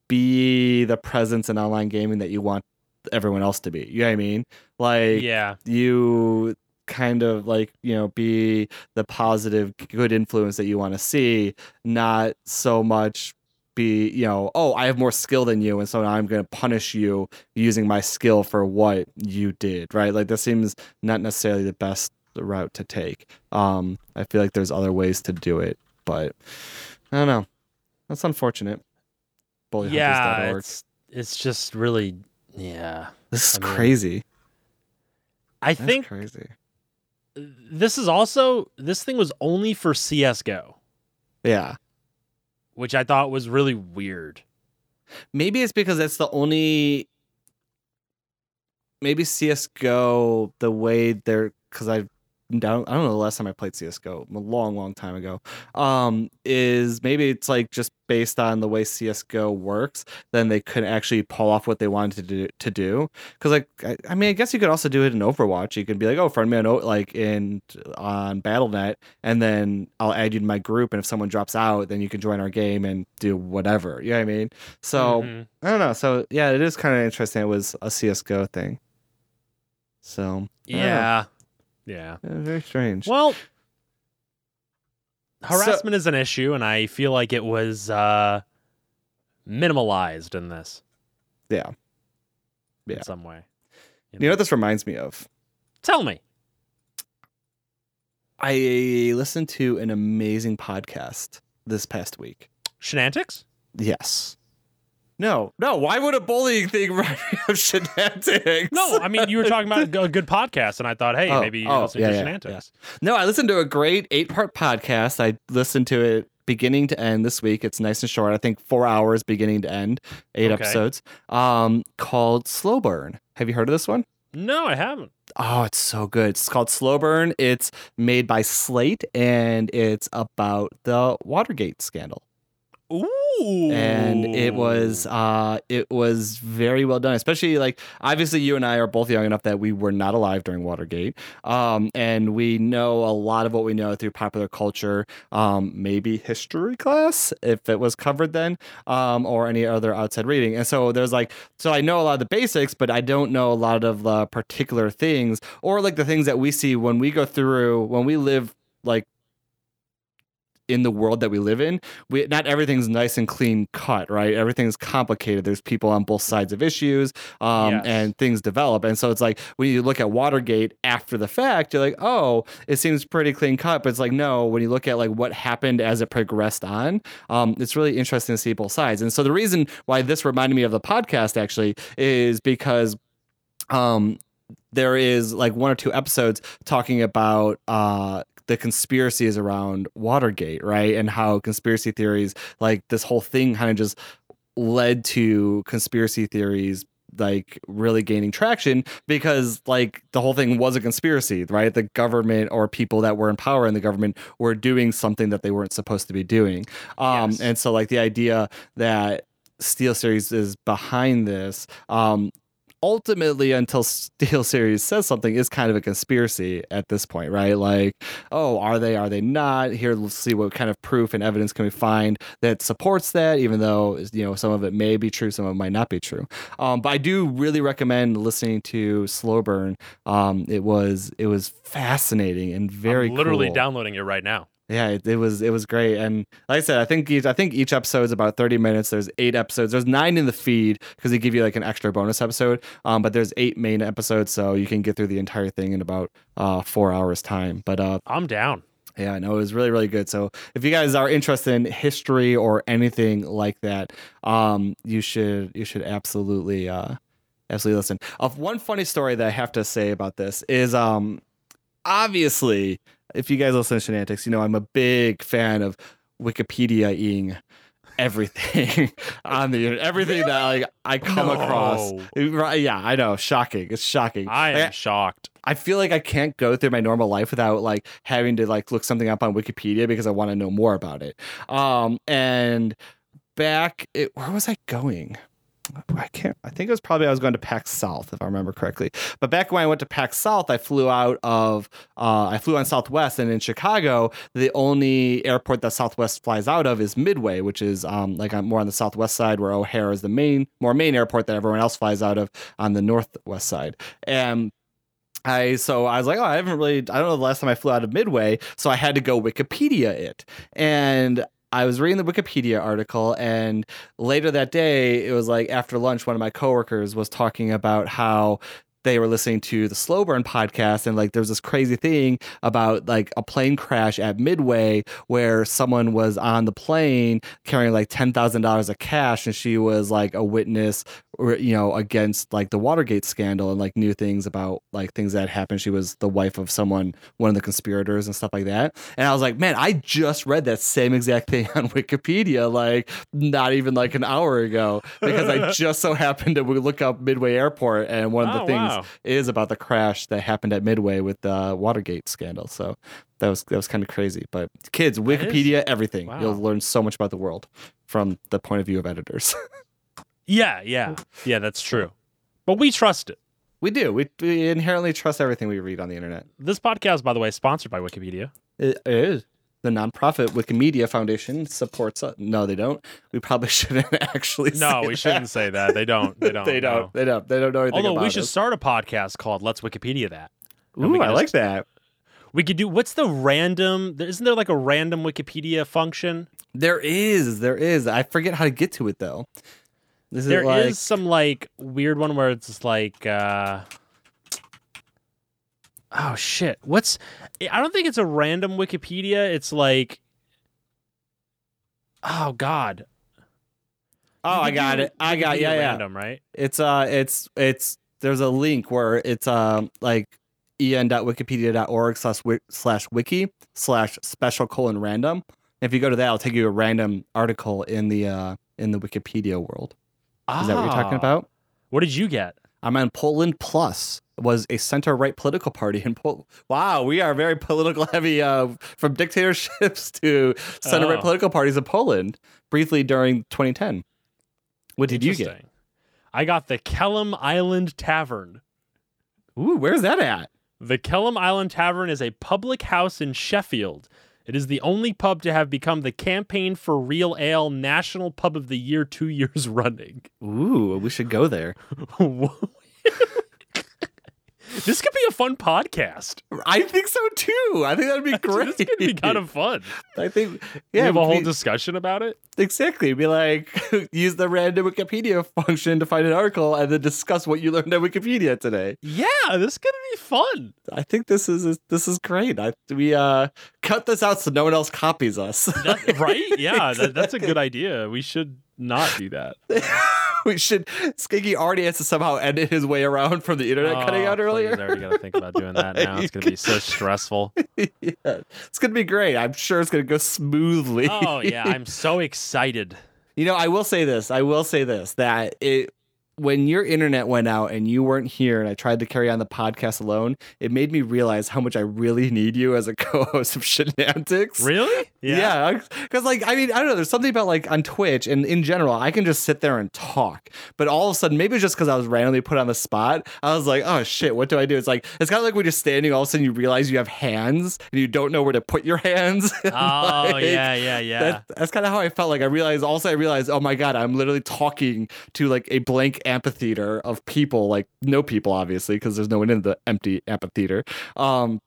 be the presence in online gaming that you want everyone else to be. You know what i mean? Like yeah, you kind of like you know be the positive good influence that you want to see not so much be you know oh i have more skill than you and so now i'm going to punish you using my skill for what you did right? Like that seems not necessarily the best route to take. Um i feel like there's other ways to do it but i don't know. That's unfortunate. bullyhunters.org It's it's just really yeah. this is I mean, crazy. I that's think crazy. this is also this thing was only for CS:GO, yeah. Which I thought was really weird. maybe it's because that's the only maybe CS:GO the way they're because I down I don't know the last time I played CS:GO a long long time ago um is maybe it's like just based on the way CS:GO works then they couldn't actually pull off what they wanted to do to do. Because like I, I mean I guess you could also do it in Overwatch. You could be like oh friend me on like in on BattleNet and then I'll add you to my group and if someone drops out then you can join our game and do whatever. You know what I mean? So Mhm. I don't know. So yeah it is kind of interesting. It was a CS:GO thing. So yeah, yeah. Yeah, very strange. Well, harassment is an issue, and I feel like it was uh, minimalized in this yeah. Yeah. in some way. You know what this reminds me of? Tell me. I listened to an amazing podcast this past week. Shenantics? Yes. No, no. Why would a bullying thing remind me of shenanigans? No, I mean you were talking about a good podcast, and I thought, hey, Oh, maybe you oh, listen yeah, to yeah, Shenantics. No, I listened to a great eight part podcast. I listened to it beginning to end this week. It's nice and short. I think four hours beginning to end, eight Okay. episodes. Um, called Slow Burn. Have you heard of this one? No, I haven't. Oh, it's so good. It's called Slow Burn. It's made by Slate and it's about the Watergate scandal. Ooh. And it was uh it was very well done. Especially like obviously you and I are both young enough that we were not alive during Watergate. Um and we know a lot of what we know through popular culture, um maybe history class if it was covered then, um or any other outside reading. And so there's like so I know a lot of the basics, but I don't know a lot of the particular things or like the things that we see when we go through when we live like in the world that we live in we not everything's nice and clean cut right? Everything's complicated. There's people on both sides of issues um, Yes. and things develop. And so it's like when you look at watergate after the fact you're like oh it seems pretty clean cut but it's like no when you look at like what happened as it progressed on um, it's really interesting to see both sides. And so the reason why this reminded me of the podcast actually is because um there is like one or two episodes talking about uh the conspiracies around Watergate, right? And how conspiracy theories, like this whole thing kind of just led to conspiracy theories like really gaining traction because like the whole thing was a conspiracy right the government or people that were in power in the government were doing something that they weren't supposed to be doing um Yes. and so like the idea that steel series is behind this um ultimately until steel series says something is kind of a conspiracy at this point right like oh are they are they not here let's see what kind of proof and evidence can we find that supports that even though you know some of it may be true some of it might not be true um, but i do really recommend listening to slow burn um, it was it was fascinating and very I'm literally cool. downloading it right now. Yeah, it, it was it was great, and like I said, I think each I think each episode is about thirty minutes. There's eight episodes. There's nine in the feed because they give you like an extra bonus episode. Um, but there's eight main episodes, so you can get through the entire thing in about uh four hours time. But uh, I'm down. yeah, no, it was really really good. So if you guys are interested in history or anything like that, um, you should you should absolutely uh absolutely listen. Of one funny story that I have to say about this is um obviously if you guys listen to Shenantics, you know I'm a big fan of Wikipedia-ing everything on the internet. Everything that like I come No. across. Right, Yeah, I know. Shocking. It's shocking. I am Like, shocked. I feel like I can't go through my normal life without like having to like look something up on Wikipedia because I want to know more about it. Um, and back, it, where was I going? I can't. I think it was probably I was going to PAX South if I remember correctly. But back when I went to PAX South, I flew out of uh, I flew on Southwest, and in Chicago, the only airport that Southwest flies out of is Midway, which is um, like more on the Southwest side, where O'Hare is the main more main airport that everyone else flies out of on the Northwest side. And I so I was like, oh, I haven't really I don't know the last time I flew out of Midway, so I had to go Wikipedia it. And I was reading the Wikipedia article and later that day it was like after lunch one of my coworkers was talking about how they were listening to the Slow Burn podcast, and like there was this crazy thing about like a plane crash at Midway where someone was on the plane carrying like ten thousand dollars of cash, and she was like a witness, or you know, against like the Watergate scandal and like new things about like things that happened. She was the wife of someone, one of the conspirators and stuff like that. And I was like, man, I just read that same exact thing on Wikipedia, like not even like an hour ago, because I just so happened to look up Midway Airport, and one of the Oh, things wow. Oh. is about the crash that happened at Midway with the Watergate scandal. So that was that was kind of crazy. But kids, Wikipedia, everything. wow. You'll learn so much about the world from the point of view of editors. Yeah, yeah, yeah. That's true. But we trust it. we do. We, we inherently trust everything we read on the internet. This podcast, by the way, is sponsored by Wikipedia. It is. The nonprofit Wikimedia Foundation supports us. No, they don't. We probably shouldn't actually. No, we that. shouldn't say that. They don't. They don't. they don't. They don't. They don't know anything Although we should us. start a podcast called "Let's Wikipedia That." And Ooh, I like just- that. We could do. What's the random? Isn't there like a random Wikipedia function? There is. There is. I forget how to get to it though. This There is is like, some like weird one where it's like. uh Oh shit! What's? I don't think it's a random Wikipedia. It's like. Oh God! Oh, I got it. I got yeah, yeah. Random, right? It's uh it's it's there's a link where it's um like en.wikipedia.org slash slash wiki slash special colon random. If you go to that, it'll take you a random article in the uh in the Wikipedia world. Is that what you're talking Ah. about? What did you get? I'm on Poland Plus was a center right political party in Poland. Wow, we are very political heavy uh, from dictatorships to center right Oh. political parties in Poland briefly during 2010. What did you get? I got the Kelham Island Tavern. Ooh, where's that at? The Kelham Island Tavern is a public house in Sheffield. It is the only pub to have become the Campaign for Real Ale National Pub of the Year two years running. Ooh, we should go there. this could be a fun podcast. I think so too. I think that'd be great. This could be kind of fun. I think we have a whole we- discussion about it. exactly. Be like, use the random Wikipedia function to find an article and then discuss what you learned on Wikipedia today. Yeah, this could be fun. I think this is this is great. I we uh cut this out so no one else copies us. That- right? Yeah, that, that's a good idea. We should not do that. we should. Skanky already has to somehow edit his way around from the internet oh, cutting Oh, out please, earlier. I already got to think about doing that now. It's going to be so stressful. yeah. It's gonna be great. I'm sure it's gonna go smoothly. Oh, yeah. I'm so excited. You know, I will say this. I will say this that it when your internet went out and you weren't here and I tried to carry on the podcast alone, it made me realize how much I really need you as a co-host of Shenantics. Really? Yeah, because like I mean I don't know. There's something about like on Twitch and in general, I can just sit there and talk. But all of a sudden, maybe it's just because I was randomly put on the spot. I was like, oh shit, what do I do? It's like it's kind of like when you're standing, all of a sudden you realize you have hands and you don't know where to put your hands. Oh, like, yeah, yeah, yeah. that, that's kind of how I felt. Like I realized, also I realized, oh my god, I'm literally talking to like a blank amphitheater of people, like no people, obviously, because there's no one in the empty amphitheater. Um,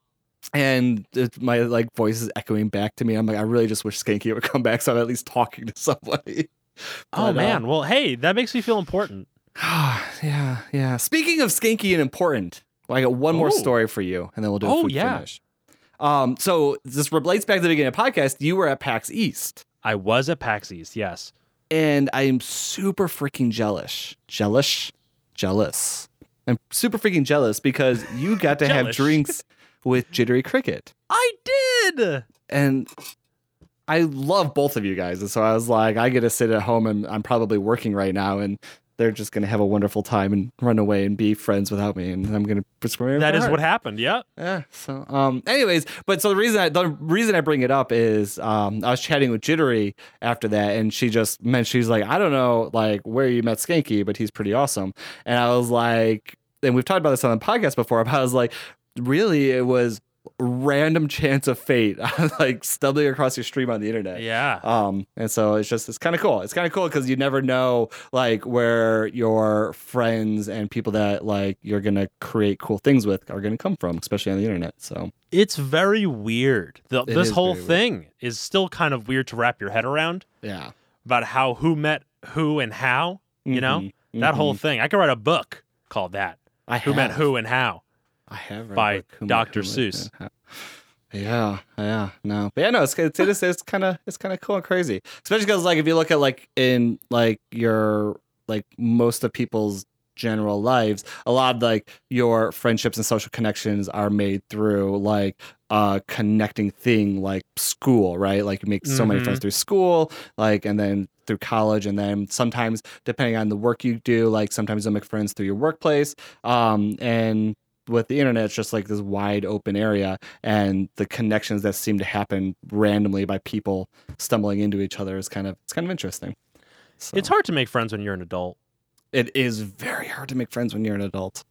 and it, my like voice is echoing back to me. I'm like, I really just wish Skanky would come back, so I'm at least talking to somebody. oh, But, uh, man. Well, hey, that makes me feel important. yeah, yeah. Speaking of Skanky and important, well, I got one more Oh. story for you, and then we'll do a Oh, yeah. finish. Um, so this relates back to the beginning of the podcast. You were at PAX East. I was at PAX East, yes. And I'm super freaking jealous. Jealous? Jealous. I'm super freaking jealous because you got to have drinks with Jittery Cricket. I did. And I love both of you guys. And so I was like, I get to sit at home and I'm probably working right now and they're just going to have a wonderful time and run away and be friends without me. And I'm going to That is what happened. Yep. yeah. So, um, anyways, but so the reason I the reason I bring it up is um, I was chatting with Jittery after that, and she just meant she's like, I don't know, like where you met Skanky, but he's pretty awesome. And I was like, and we've talked about this on the podcast before, but I was like, really, it was random chance of fate, like stumbling across your stream on the internet. Yeah. Um, and so it's just it's kind of cool. It's kind of cool because you never know like where your friends and people that like you're gonna create cool things with are gonna come from, especially on the internet. So It's very weird. The, It this whole very weird. thing is still kind of weird to wrap your head around yeah, about how who met who and how. You know, Mhm, that whole mhm. thing. I could write a book called that. I Who met who and how? I have by Dr. Seuss. Yeah, yeah, no, but yeah, no, it's it's it's, it's kind of it's kind of cool and crazy, especially because like if you look at like in like your like most of people's general lives, a lot of like your friendships and social connections are made through like a connecting thing like school, right? Like you make so many Mhm. friends through school, like and then through college, and then sometimes depending on the work you do, like sometimes you'll make friends through your workplace, um, and with the internet, it's just like this wide open area, and the connections that seem to happen randomly by people stumbling into each other is kind of it's kind of interesting. So, It's hard to make friends when you're an adult. It is very hard to make friends when you're an adult.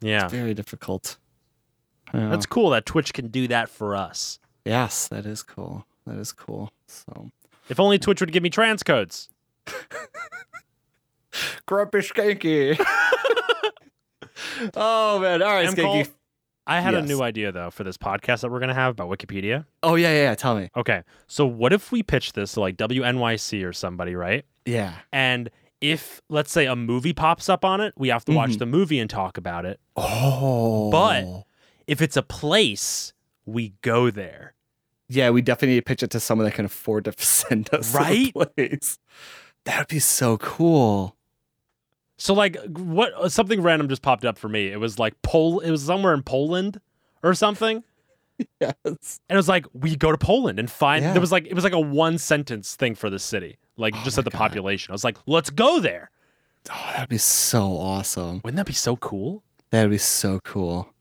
Yeah. it's Very difficult. Yeah. That's cool that Twitch can do that for us. yes, that is cool. That is cool. So If only Twitch would give me transcodes. grumpy skanky. oh man! All right, skanky. I had a new idea though for this podcast that we're gonna have about Wikipedia. Oh yeah, yeah, yeah. Tell me. Okay, so what if we pitch this to like WNYC or somebody, right? Yeah. And if let's say a movie pops up on it, we have to watch Mhm. the movie and talk about it. Oh. But- If it's a place, we go there. yeah, we definitely need to pitch it to someone that can afford to send us Right? That would be so cool. So like what uh, something random just popped up for me. It was like Pol it was somewhere in Poland or something. Yes. And it was like we go to Poland and find Yeah. there was like it was like a one sentence thing for the city. Like Oh just said the God. population. I was like, let's go there. Oh, that'd be so awesome. Wouldn't that be so cool? That'd be so cool.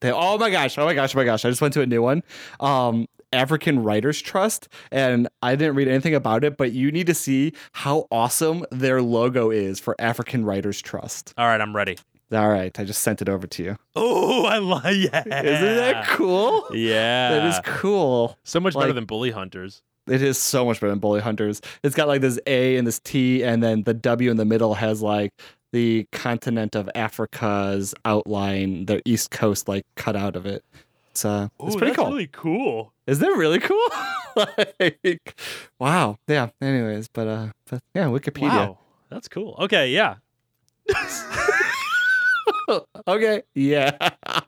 They, oh my gosh! Oh my gosh! Oh my gosh! I just went to a new one. Um, African Writers Trust, and I didn't read anything about it, but you need to see how awesome their logo is for African Writers Trust. All right, I'm ready. All right, I just sent it over to you. Oh, I like yeah. Isn't that cool? Yeah. That is cool. so much better than bully hunters. It is so much better than Bully Hunters. It's got like this A and this T, and then the W in the middle has like the continent of Africa's outline, the East Coast like cut out of it. It's uh, it's pretty cool. really cool. Is that really cool? like, wow. Yeah. Anyways, but uh, but yeah, Wikipedia. Wow. That's cool. Okay, yeah. okay. Yeah.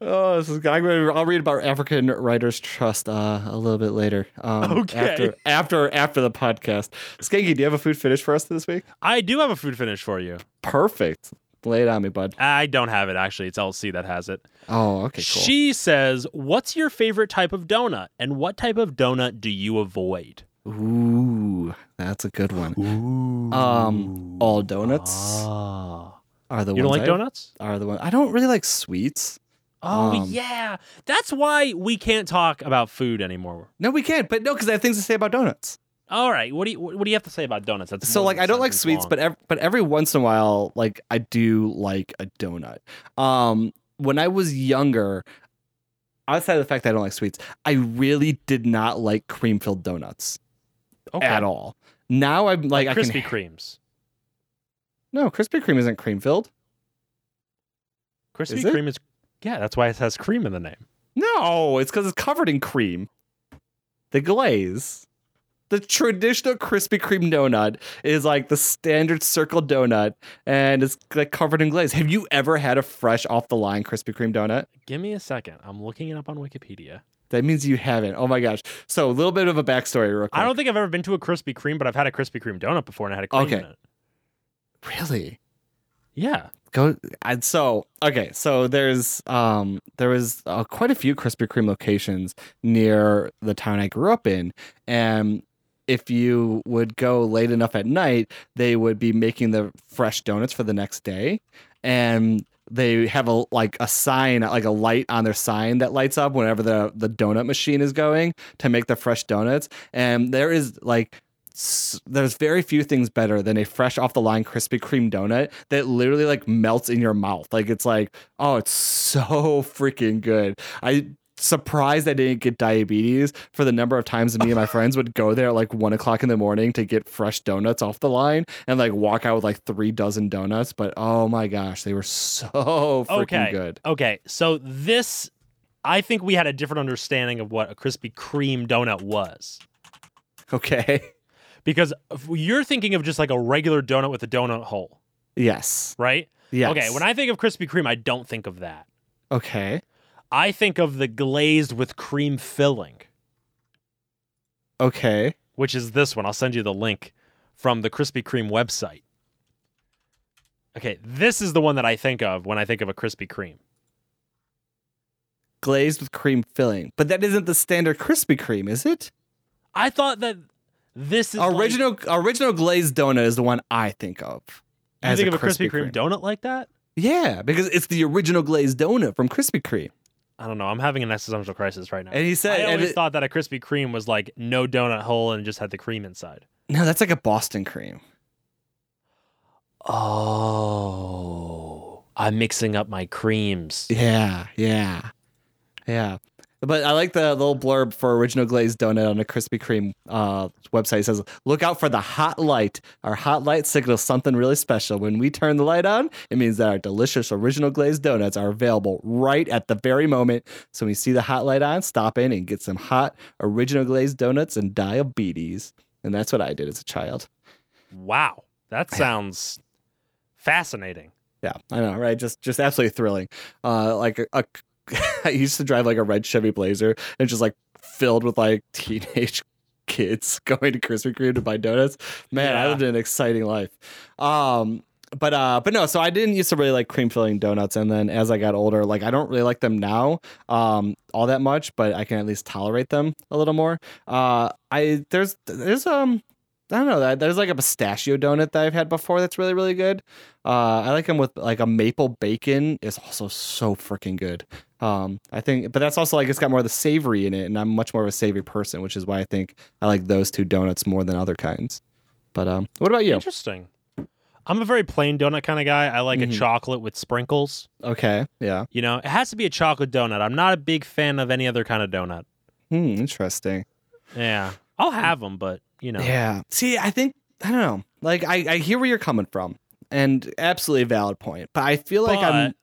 oh, this is. I'm gonna. I'll read about African Writers Trust uh, a little bit later. Um, Okay. After after after the podcast. Skanky, do you have a food finish for us this week? I do have a food finish for you. Perfect. Lay it on me, bud. I don't have it actually. It's LC that has it. Oh, okay, cool. She says, "What's your favorite type of donut, and what type of donut do you avoid?" Ooh, that's a good one. Ooh. Um, all donuts Ah. are the You don't like I- donuts? Are the one I don't really like sweets. Oh Um, yeah, that's why we can't talk about food anymore. No, we can't. But no, because I have things to say about donuts. All right, what do you what do you have to say about donuts? That's so like I don't like sweets, long. but ev- but every once in a while, like I do like a donut. Um, when I was younger, outside of the fact that I don't like sweets, I really did not like cream filled donuts okay. at all. Now I'm like, I Krispy can Kremes. no Krispy Kreme isn't cream filled. Krispy Is? Kreme is yeah, that's why it has cream in the name. No, it's because it's covered in cream. The glaze. The traditional Krispy Kreme donut is like the standard circle donut and it's like covered in glaze. Have you ever had a fresh off the line Krispy Kreme donut? Give me a second. I'm looking it up on Wikipedia. That means you haven't. Oh my gosh. So a little bit of a backstory real quick. I don't think I've ever been to a Krispy Kreme, but I've had a Krispy Kreme donut before and I had a cream Okay. in it. really Yeah. go and so okay so there's um there was uh, quite a few krispy kreme locations near the town i grew up in and if you would go late enough at night they would be making the fresh donuts for the next day and they have a like a sign like a light on their sign that lights up whenever the the donut machine is going to make the fresh donuts and there is like there's very few things better than a fresh off the line Krispy Kreme donut that literally like melts in your mouth. Like it's like, oh, it's so freaking good. I surprised I didn't get diabetes for the number of times me and my friends would go there at like one o'clock in the morning to get fresh donuts off the line and like walk out with like three dozen donuts. But oh my gosh, they were so freaking Okay. good. Okay. So this I think we had a different understanding of what a Krispy Kreme donut was. Okay. Because if you're thinking of just like a regular donut with a donut hole, Yes. right? Yes. Okay, when I think of Krispy Kreme, I don't think of that. Okay. I think of the glazed with cream filling, Okay. which is this one. I'll send you the link from the Krispy Kreme website. Okay, this is the one that I think of when I think of a Krispy Kreme. Glazed with cream filling, but that isn't the standard Krispy Kreme, is it? I thought that this is like- Original original glazed donut is the one I think of. you as think of a Krispy Kreme donut like that? Yeah, because it's the original glazed donut from Krispy Kreme. I don't know. I'm having an existential crisis right now. And he said, I always it- thought that a Krispy Kreme was like no donut hole and just had the cream inside. no, that's like a Boston cream. Oh, I'm mixing up my creams. Yeah, yeah, yeah. But I like the little blurb for original glazed donut on a Krispy Kreme uh, website. It says, "Look out for the hot light. Our hot light signals something really special. When we turn the light on, it means that our delicious original glazed donuts are available right at the very moment. So when you see the hot light on, stop in and get some hot original glazed donuts and diabetes." And that's what I did as a child. Wow, that sounds fascinating. Yeah, I know, right? Just just absolutely thrilling. Uh, like a, a I used to drive like a red Chevy Blazer and just like filled with like teenage kids going to Krispy Kreme to buy donuts. Man, I lived an exciting life. Um, but uh, but no, so I didn't used to really like cream filling donuts, and then as I got older, like I don't really like them now, um, all that much, but I can at least tolerate them a little more. Uh, I there's there's um. I don't know. that There's like a pistachio donut that I've had before that's really, really good. Uh, I like them with like a maple bacon is also so freaking good. Um, I think, but that's also like it's got more of the savory in it, and I'm much more of a savory person, which is why I think I like those two donuts more than other kinds. But um, what about you? Interesting. I'm a very plain donut kind of guy. I like Mhm. a chocolate with sprinkles. Okay, yeah, You know, it has to be a chocolate donut. I'm not a big fan of any other kind of donut. hmm, interesting. Yeah, I'll have them, but you know, Yeah. See, I think I don't know. Like, I I hear where you're coming from, and absolutely valid point. But I feel like I'm.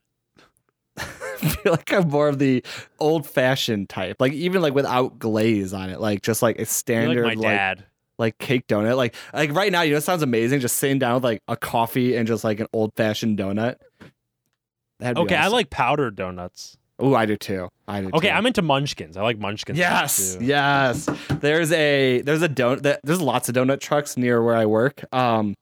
I feel like I'm more of the old fashioned type, like even like without glaze on it, like just like a standard like dad. like cake donut. Like like right now, you know, it sounds amazing just sitting down with like a coffee and just like an old fashioned donut. That'd Okay, I like powdered donuts. Oh, I do too. I do. Okay, too. I'm into munchkins. I like munchkins. Yes, too. yes. There's a there's a donut. There's lots of donut trucks near where I work. Um,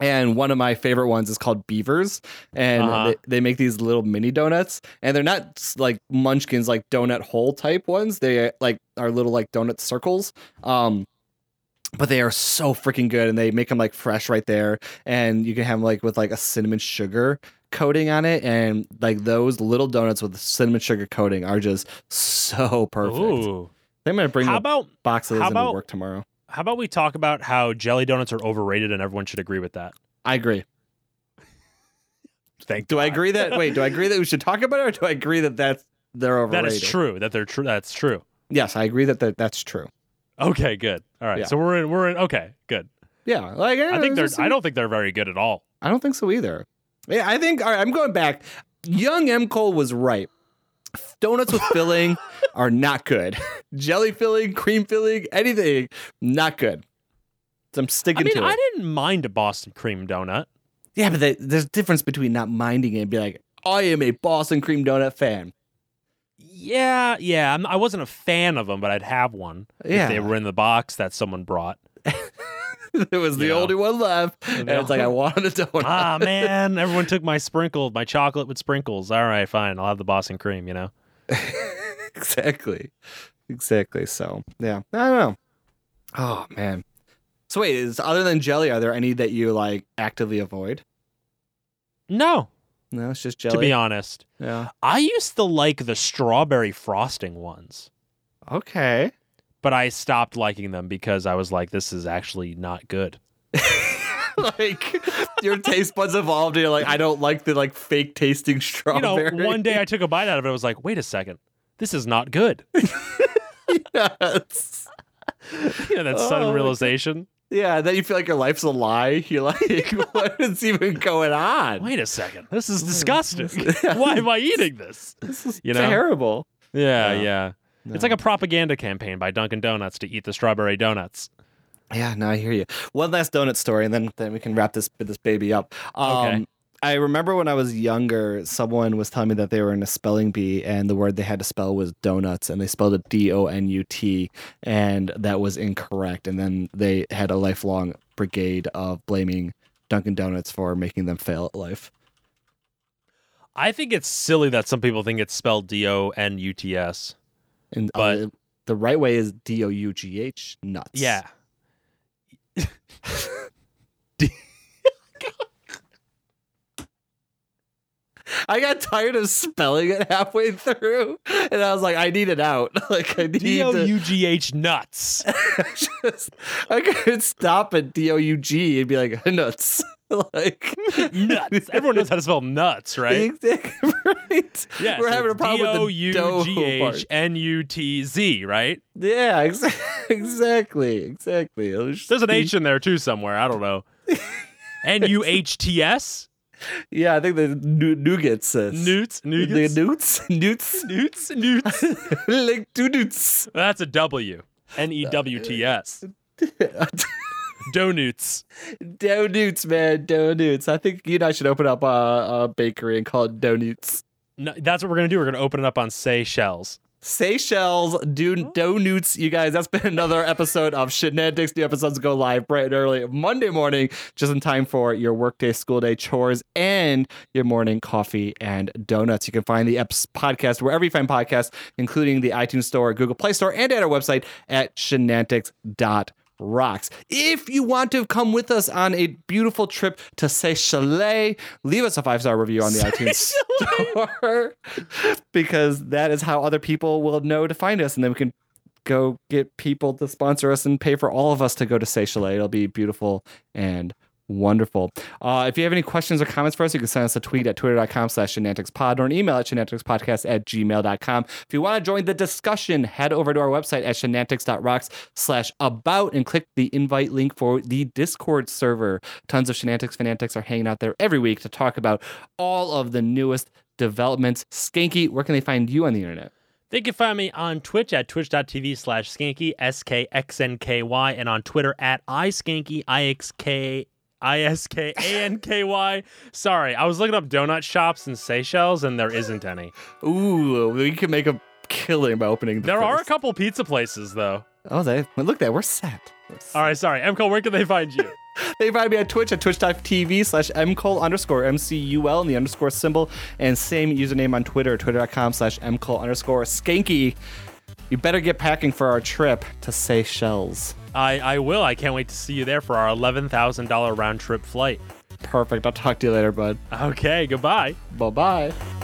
and one of my favorite ones is called Beavers, and Uh-huh. they, they make these little mini donuts, and they're not like Munchkins, like donut hole type ones. They like are little like donut circles. Um, but they are so freaking good, and they make them like fresh right there, and you can have 'em, like with like a cinnamon sugar coating on it, and like those little donuts with the cinnamon sugar coating are just so perfect. Ooh. I'm gonna bring How the about box of those into about- work tomorrow. How about we talk about how jelly donuts are overrated and everyone should agree with that? I agree. Thank Do I agree that wait? Do I agree that we should talk about it, or do I agree that that's they're That overrated? is true. That they're true. That's true. Yes, I agree that that that's true. Okay, good. All right. Yeah. So we're in. We're in. Okay, good. Yeah, like I think eh, they're. there's I don't think they're very good at all. I don't think so either. Yeah, I think. All right, I'm going back. Young M Cole was right. Donuts with filling are not good. Jelly filling, cream filling, anything, not good. So I'm I sticking mean, to it. I didn't mind a Boston cream donut. yeah, but they, there's a difference between not minding it and be like, I am a Boston cream donut fan. Yeah, yeah. I'm, I wasn't a fan of them, but I'd have one Yeah. if they were in the box that someone brought. it was the Yeah. only one left, and it's like I wanted a donut. ah, man, everyone took my sprinkles, my chocolate with sprinkles. All right, fine. I'll have the Boston cream. You know. exactly, exactly. So yeah, I don't know. Oh man. So wait, is other than jelly, are there any that you like actively avoid? No, No, it's just jelly. to be honest, yeah. I used to like the strawberry frosting ones. Okay. but I stopped liking them because I was like, this is actually not good. like your taste buds evolved. And you're like, I don't like the like fake tasting You strawberry. know, one day I took a bite out of it. I was like, wait a second, this is not good. yes. you know, that sudden Oh, my realization. Yeah, then you feel like your life's a lie. You're like, what is even going on? Wait a second, this is disgusting. Why am I eating this? This is You know? terrible. Yeah, Yeah. yeah. It's like a propaganda campaign by Dunkin' Donuts to eat the strawberry donuts. Yeah, no, I hear you. One last donut story, and then then we can wrap this this baby up. Um, Okay. I remember when I was younger, someone was telling me that they were in a spelling bee and the word they had to spell was donuts and they spelled it D O N U T and that was incorrect. And then they had a lifelong brigade of blaming Dunkin' Donuts for making them fail at life. I think it's silly that some people think it's spelled D O N U T S. And But- uh, the right way is D O U G H nuts. Yeah. D- I got tired of spelling it halfway through and I was like, I need it out. like I need D O U G H nuts. just I could stop at D O U G and be like nuts. like nuts. Everyone knows how to spell nuts, right? Right. Yeah. We're so having a problem with the dough. D-O-U-G-H-N-U-T-Z, right? Yeah, ex- exactly, exactly. It was just There's an H in there too somewhere. I don't know. N-U-H-T-S? Yeah, I think the nu- nougats says uh, Newts? The Nougats? newts, newts, Newts? Newts? like two newts. That's a W. N-E-W-T-S. Donuts. Donuts, man, donuts. I think you and I should open up a, a bakery and call it Donuts. No, that's what we're going to do. We're going to open it up on Seychelles. Seychelles, do donuts, you guys. That's been another episode of Shenantics. New episodes go live bright and early Monday morning, just in time for your workday, school day, chores, and your morning coffee and donuts. You can find the eps- podcast wherever you find podcasts, including the iTunes Store, Google Play Store, and at our website at shenantics.com rocks. If you want to come with us on a beautiful trip to Seychelles, leave us a five star review on the iTunes store because that is how other people will know to find us, and then we can go get people to sponsor us and pay for all of us to go to Seychelles. It'll be beautiful and wonderful. Uh, if you have any questions or comments for us, you can send us a tweet at twitter.com slash shenanticspod or an email at shenanticspodcast at gmail.com. If you want to join the discussion, head over to our website at shenantics.rocks slash about and click the invite link for the Discord server. Tons of Shenantics fanatics are hanging out there every week to talk about all of the newest developments. Skanky, where can they find you on the internet? They can find me on Twitch at twitch.tv slash skanky, S K X N K Y, and on Twitter at iSkanky, I X K I S K A N K Y. Sorry, I was looking up donut shops in Seychelles and there isn't any. Ooh, we can make a killing by opening the There are a couple pizza places though. Oh, they look there. We're set. We're set. All right, sorry. MCole, where can they find you? They find me at Twitch at twitch.tv slash mcol underscore mcul and the underscore symbol and same username on Twitter, twitter.com slash mcol underscore skanky. You better get packing for our trip to Seychelles. I, I will. I can't wait to see you there for our $11,000 round trip flight. Perfect. I'll talk to you later, bud. Okay, goodbye. Bye bye.